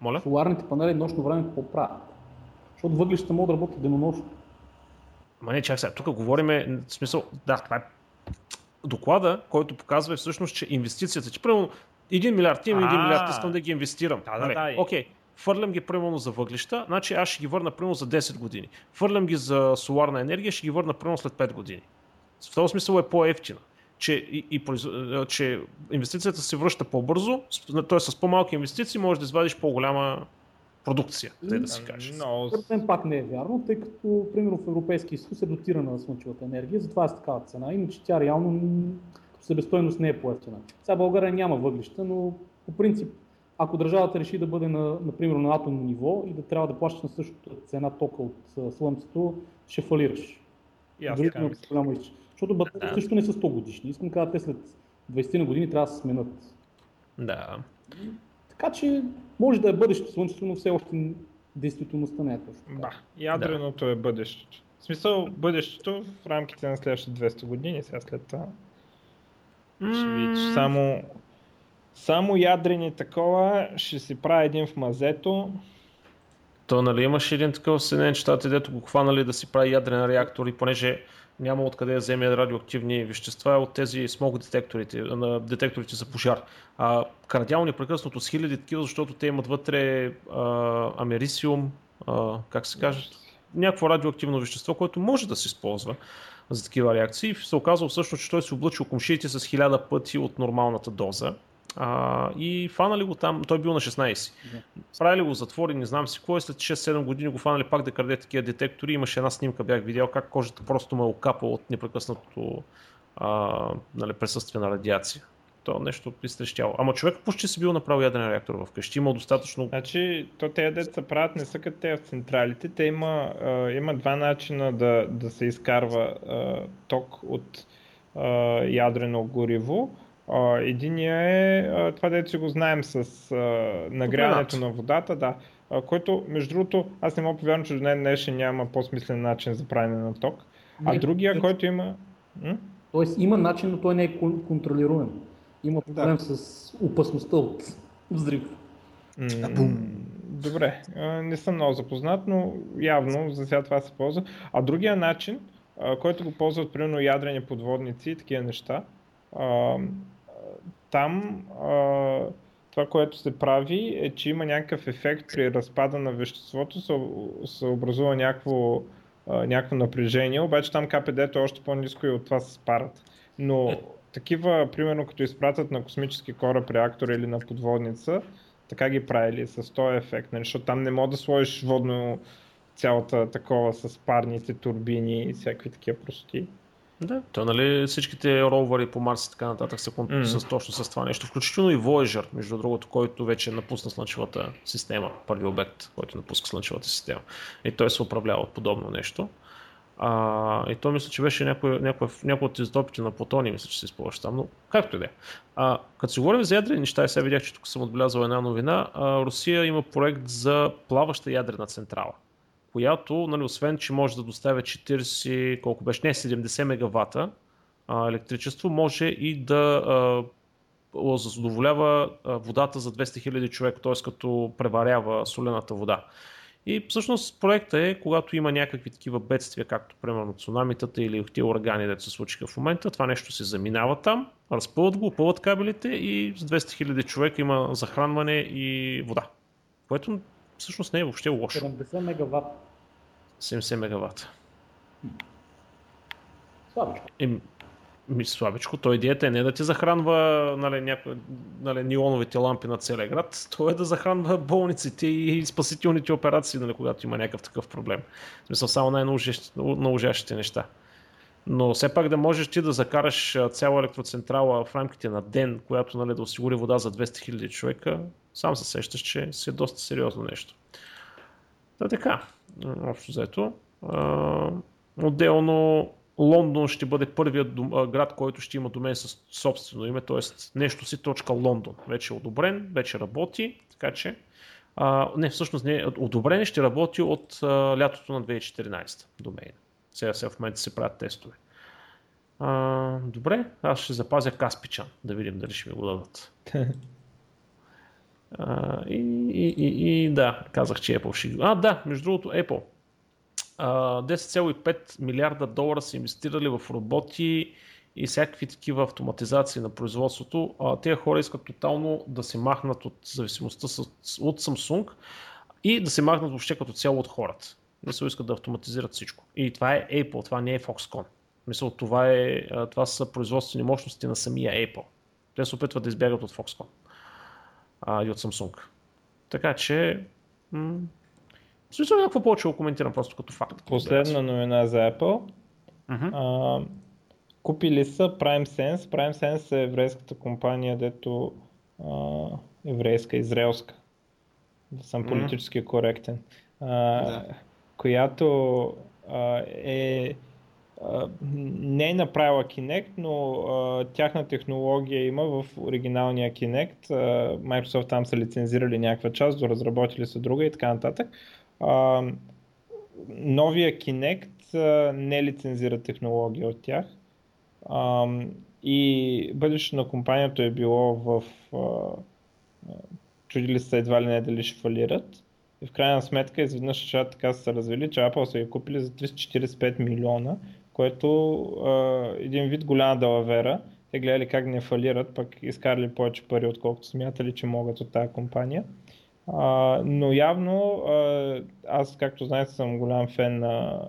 A: Моля?
C: Соларните панели нощно време какво правят? Защото въглищата могат да работят денонощно.
A: Ма не, чак сега, тук говорим, в смисъл, да, това е доклада, който показва е всъщност, че инвестицията, че примерно 1 милиард, имам 1
B: А.
A: милиард, искам да ги инвестирам.
B: Да, да,
A: Нали,
B: да.
A: Окей, фърлям ги примерно за въглища, значи аз ще ги върна примерно за 10 години. Фърлям ги за соларна енергия, ще ги върна примерно след 5 години. В този смисъл е по-ефтина. че, и, и, че инвестицията се връща по-бързо, т.е. с по-малки инвестиции можеш да извадиш по-голяма продукция, тъй да си кажеш.
C: Но... Според пак не е вярно, тъй като, примерно, в Европейския съюз е дотирана на слънчевата енергия, затова е с такава цена, иначе тя реално себестойност не е по-ефтина. Сега България няма въглища, но по принцип, ако държавата реши да бъде на, например, на атомно ниво и да трябва да плащаш на същата цена тока от слънцето, ще фалираш. Голямо Защото батерии да. също не са 100 годишни. Искам да кажа, те след 20 на години трябва да се сменят.
A: Да.
C: Така че може да е бъдещето слънчето, но все още действителността не е точно.
B: Да, ядреното да. е бъдещето. В смисъл бъдещето в рамките на следващите 200 години, сега след това. Mm. Ще видиш, само, само ядрени такова ще си прави един в мазето.
A: То нали имаш един такъв в Съединените щати, дето го хванали да си прави ядрен реактор и понеже няма откъде да вземе радиоактивни вещества от тези смог детекторите, на детекторите за пожар. А, крадял непрекъснато с хиляди такива, защото те имат вътре а, америсиум, а, как се каже, някакво радиоактивно вещество, което може да се използва за такива реакции. Се оказва всъщност, че той се облъчи комшиите с хиляда пъти от нормалната доза. А, и фанали го там, той бил на 16. Правили го затвори, не знам си и след 6-7 години го фанали пак да краде такива детектори. Имаше една снимка, бях видял как кожата просто му е окапала от непрекъснатото а, нали, присъствие на радиация. То нещо изтрещяло. Ама човек почти си бил направил ядрен реактор вкъщи, имал достатъчно...
B: Значи, то тези деца правят не са като те в централите. Те има, а, има два начина да, да се изкарва а, ток от а, ядрено гориво. Единия е това, дето си го знаем с нагряването на водата, да, който, между другото, аз не мога повярвам, че до днес днешен няма по-смислен начин за правене на ток. А не, другия, не, който има...
C: М? Тоест има начин, но той не е контролируем. Има проблем да. с опасността от взрив.
B: добре, не съм много запознат, но явно за сега това се ползва. А другия начин, който го ползват примерно ядрени подводници и такива неща, там а, това, което се прави е, че има някакъв ефект при разпада на веществото, се, се образува някакво, а, някакво напрежение, обаче там КПД-то е още по-низко и от това се спарат. Но е. такива, примерно като изпратят на космически кораб реактор или на подводница, така ги правили с този ефект, нали? защото там не мога да сложиш водно цялата такова с парните турбини и всякакви такива простоти.
A: Да, то нали всичките ровъри по Марс и така нататък са mm. с, точно с това нещо, включително и Voyager, между другото, който вече напусна Слънчевата система, първи обект, който напуска Слънчевата система. И той се управлява от подобно нещо. А, и то мисля, че беше някой, някой, някой от изотопите на Плутони, мисля, че се използваше там, но както и да е. Като си говорим за ядрени неща, и сега видях, че тук съм отбелязал една новина, а, Русия има проект за плаваща ядрена централа която, нали, освен, че може да доставя 40, колко беше, не, 70 мегавата а, електричество, може и да а, задоволява водата за 200 000 човек, т.е. като преварява солената вода. И всъщност проекта е, когато има някакви такива бедствия, както примерно цунамитата или тези урагани, дето се случиха в момента, това нещо се заминава там, разпълват го, опълват кабелите и с 200 000 човека има захранване и вода. Което всъщност не е въобще лошо.
C: 70 мегаватт.
A: 70 мегаватта.
C: Слабичко.
A: И, ми, слабичко. Той идеята е не да ти захранва нали, няко, нали, неоновите лампи на целия град, то е да захранва болниците и спасителните операции, нали, когато има някакъв такъв проблем. В смисъл само най-наложащите неща. Но все пак да можеш ти да закараш цяла електроцентрала в рамките на ден, която нали, да осигури вода за 200 000 човека, сам се сещаш, че си е доста сериозно нещо. Та така, общо взето. Отделно Лондон ще бъде първият град, който ще има домен с собствено име, т.е. нещо си точка Лондон. Вече е одобрен, вече работи, така че а, не, всъщност не, одобрен ще работи от а, лятото на 2014 домейна. Сега, сега в момента се правят тестове. А, добре, аз ще запазя Каспичан, да видим дали ще ми го дадат. А, и, и, и, да, казах, че Apple ще... А, да, между другото, Apple. 10,5 милиарда долара са инвестирали в роботи и всякакви такива автоматизации на производството. А, тези хора искат тотално да се махнат от зависимостта с, от Samsung и да се махнат въобще като цяло от хората. Се искат да автоматизират всичко. И това е Apple, това не е Foxconn. Мисъл, това, е, това са производствени мощности на самия Apple. Те се опитват да избягат от Foxconn а, и от Samsung. Така че, м- смисъл някакво повече го коментирам просто като факт.
B: Последна новина за Apple.
A: Uh-huh.
B: А, купили са PrimeSense. PrimeSense е еврейската компания, дето а, еврейска, израелска. Да съм политически mm-hmm. коректен. А, да. Която а, е не е направила Kinect, но а, тяхна технология има в оригиналния Kinect. А, Microsoft там са лицензирали някаква част, доразработили са друга и така нататък. А, новия Kinect а, не лицензира технология от тях. А, и бъдещето на компанията е било в... А, чудили се едва ли не дали ще фалират. И в крайна сметка изведнъж така са се развили, че Apple са ги купили за 345 милиона, което а, един вид голяма далавера. Те гледали как не фалират, пък изкарали повече пари, отколкото смятали, че могат от тази компания. А, но явно, а, аз както знаете съм голям фен на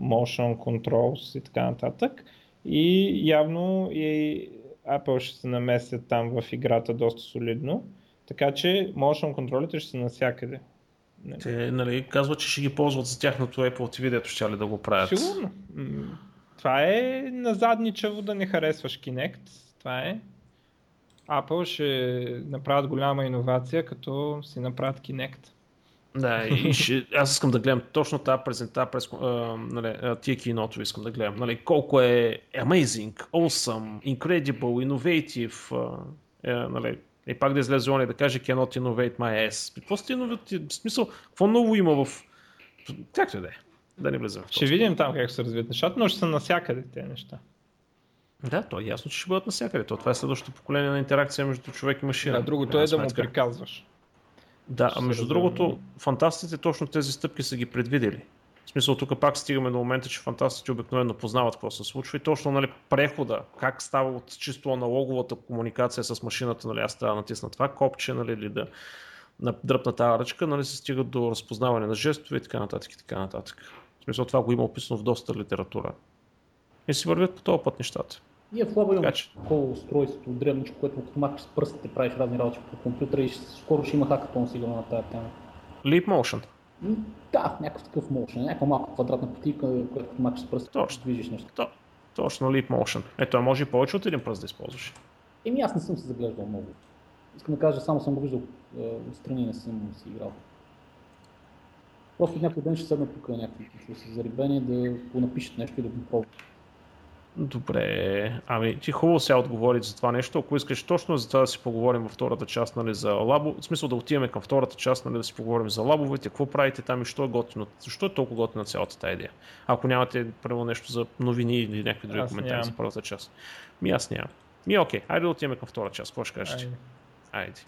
B: motion controls и така нататък. И явно и Apple ще се намесят там в играта доста солидно. Така че motion контролите ще са навсякъде.
A: Нали? Те нали, казват, че ще ги ползват за тяхното Apple TV, дето ще ли да го правят.
B: Сигурно. Това е на задничево да не харесваш Kinect. Това е. Apple ще направят голяма иновация, като си направят Kinect.
A: Да, и ще, аз искам да гледам точно тази презентация, през, а, нали, тия киното искам да гледам. Нали, колко е amazing, awesome, incredible, innovative, а, е, нали, и пак да излезе он и да каже cannot innovate my ass. Какво сте innovate? В смисъл, какво ново има в... Както да е. Да не влезем в
B: Ще видим там как се развият нещата, но ще са навсякъде тези неща.
A: Да, то е ясно, че ще бъдат навсякъде. То, това е следващото поколение на интеракция между човек и машина.
B: Да, другото е да му приказваш.
A: Да, а между другото, фантастите точно тези стъпки са ги предвидели. В смисъл, тук пак стигаме до момента, че фантастите обикновено познават какво се случва и точно нали, прехода, как става от чисто аналоговата комуникация с машината, нали, аз трябва да натисна това копче нали, или да дръпна тази ръчка, нали, се стига до разпознаване на жестове и така нататък и така нататък. В смисъл, това го има описано в доста литература. И си вървят по този път нещата.
C: И е в лаба има такова устройство, древничко, което като махаш с пръстите правиш разни работи по компютъра и скоро ще има хакатон сигурно на тази тема.
A: Leap Motion.
C: Да, някакъв такъв motion, някаква малка квадратна потика, която мачи с пръст,
A: точно
C: движиш нещо. То,
A: точно, Leap Motion. Ето, може и повече от един пръст да използваш.
C: Еми аз не съм се заглеждал много. Искам да кажа, само съм го виждал е, отстрани, не съм си играл. Просто някой ден ще седна тук някакви, ще се зарибени да го напишат нещо и да го пробват.
A: Добре, ами ти хубаво сега отговори за това нещо. Ако искаш точно за това да си поговорим във втората част нали, за лабо, в смисъл да отиваме към втората част, нали, да си поговорим за лабовете, какво правите там и що е готино, защо е толкова готина цялата тази идея. Ако нямате първо нещо за новини или някакви други аз коментари нямам. за първата част. Ми аз нямам. Ми окей, айде да отиваме към втора част. Какво ще кажете? Айде. айде.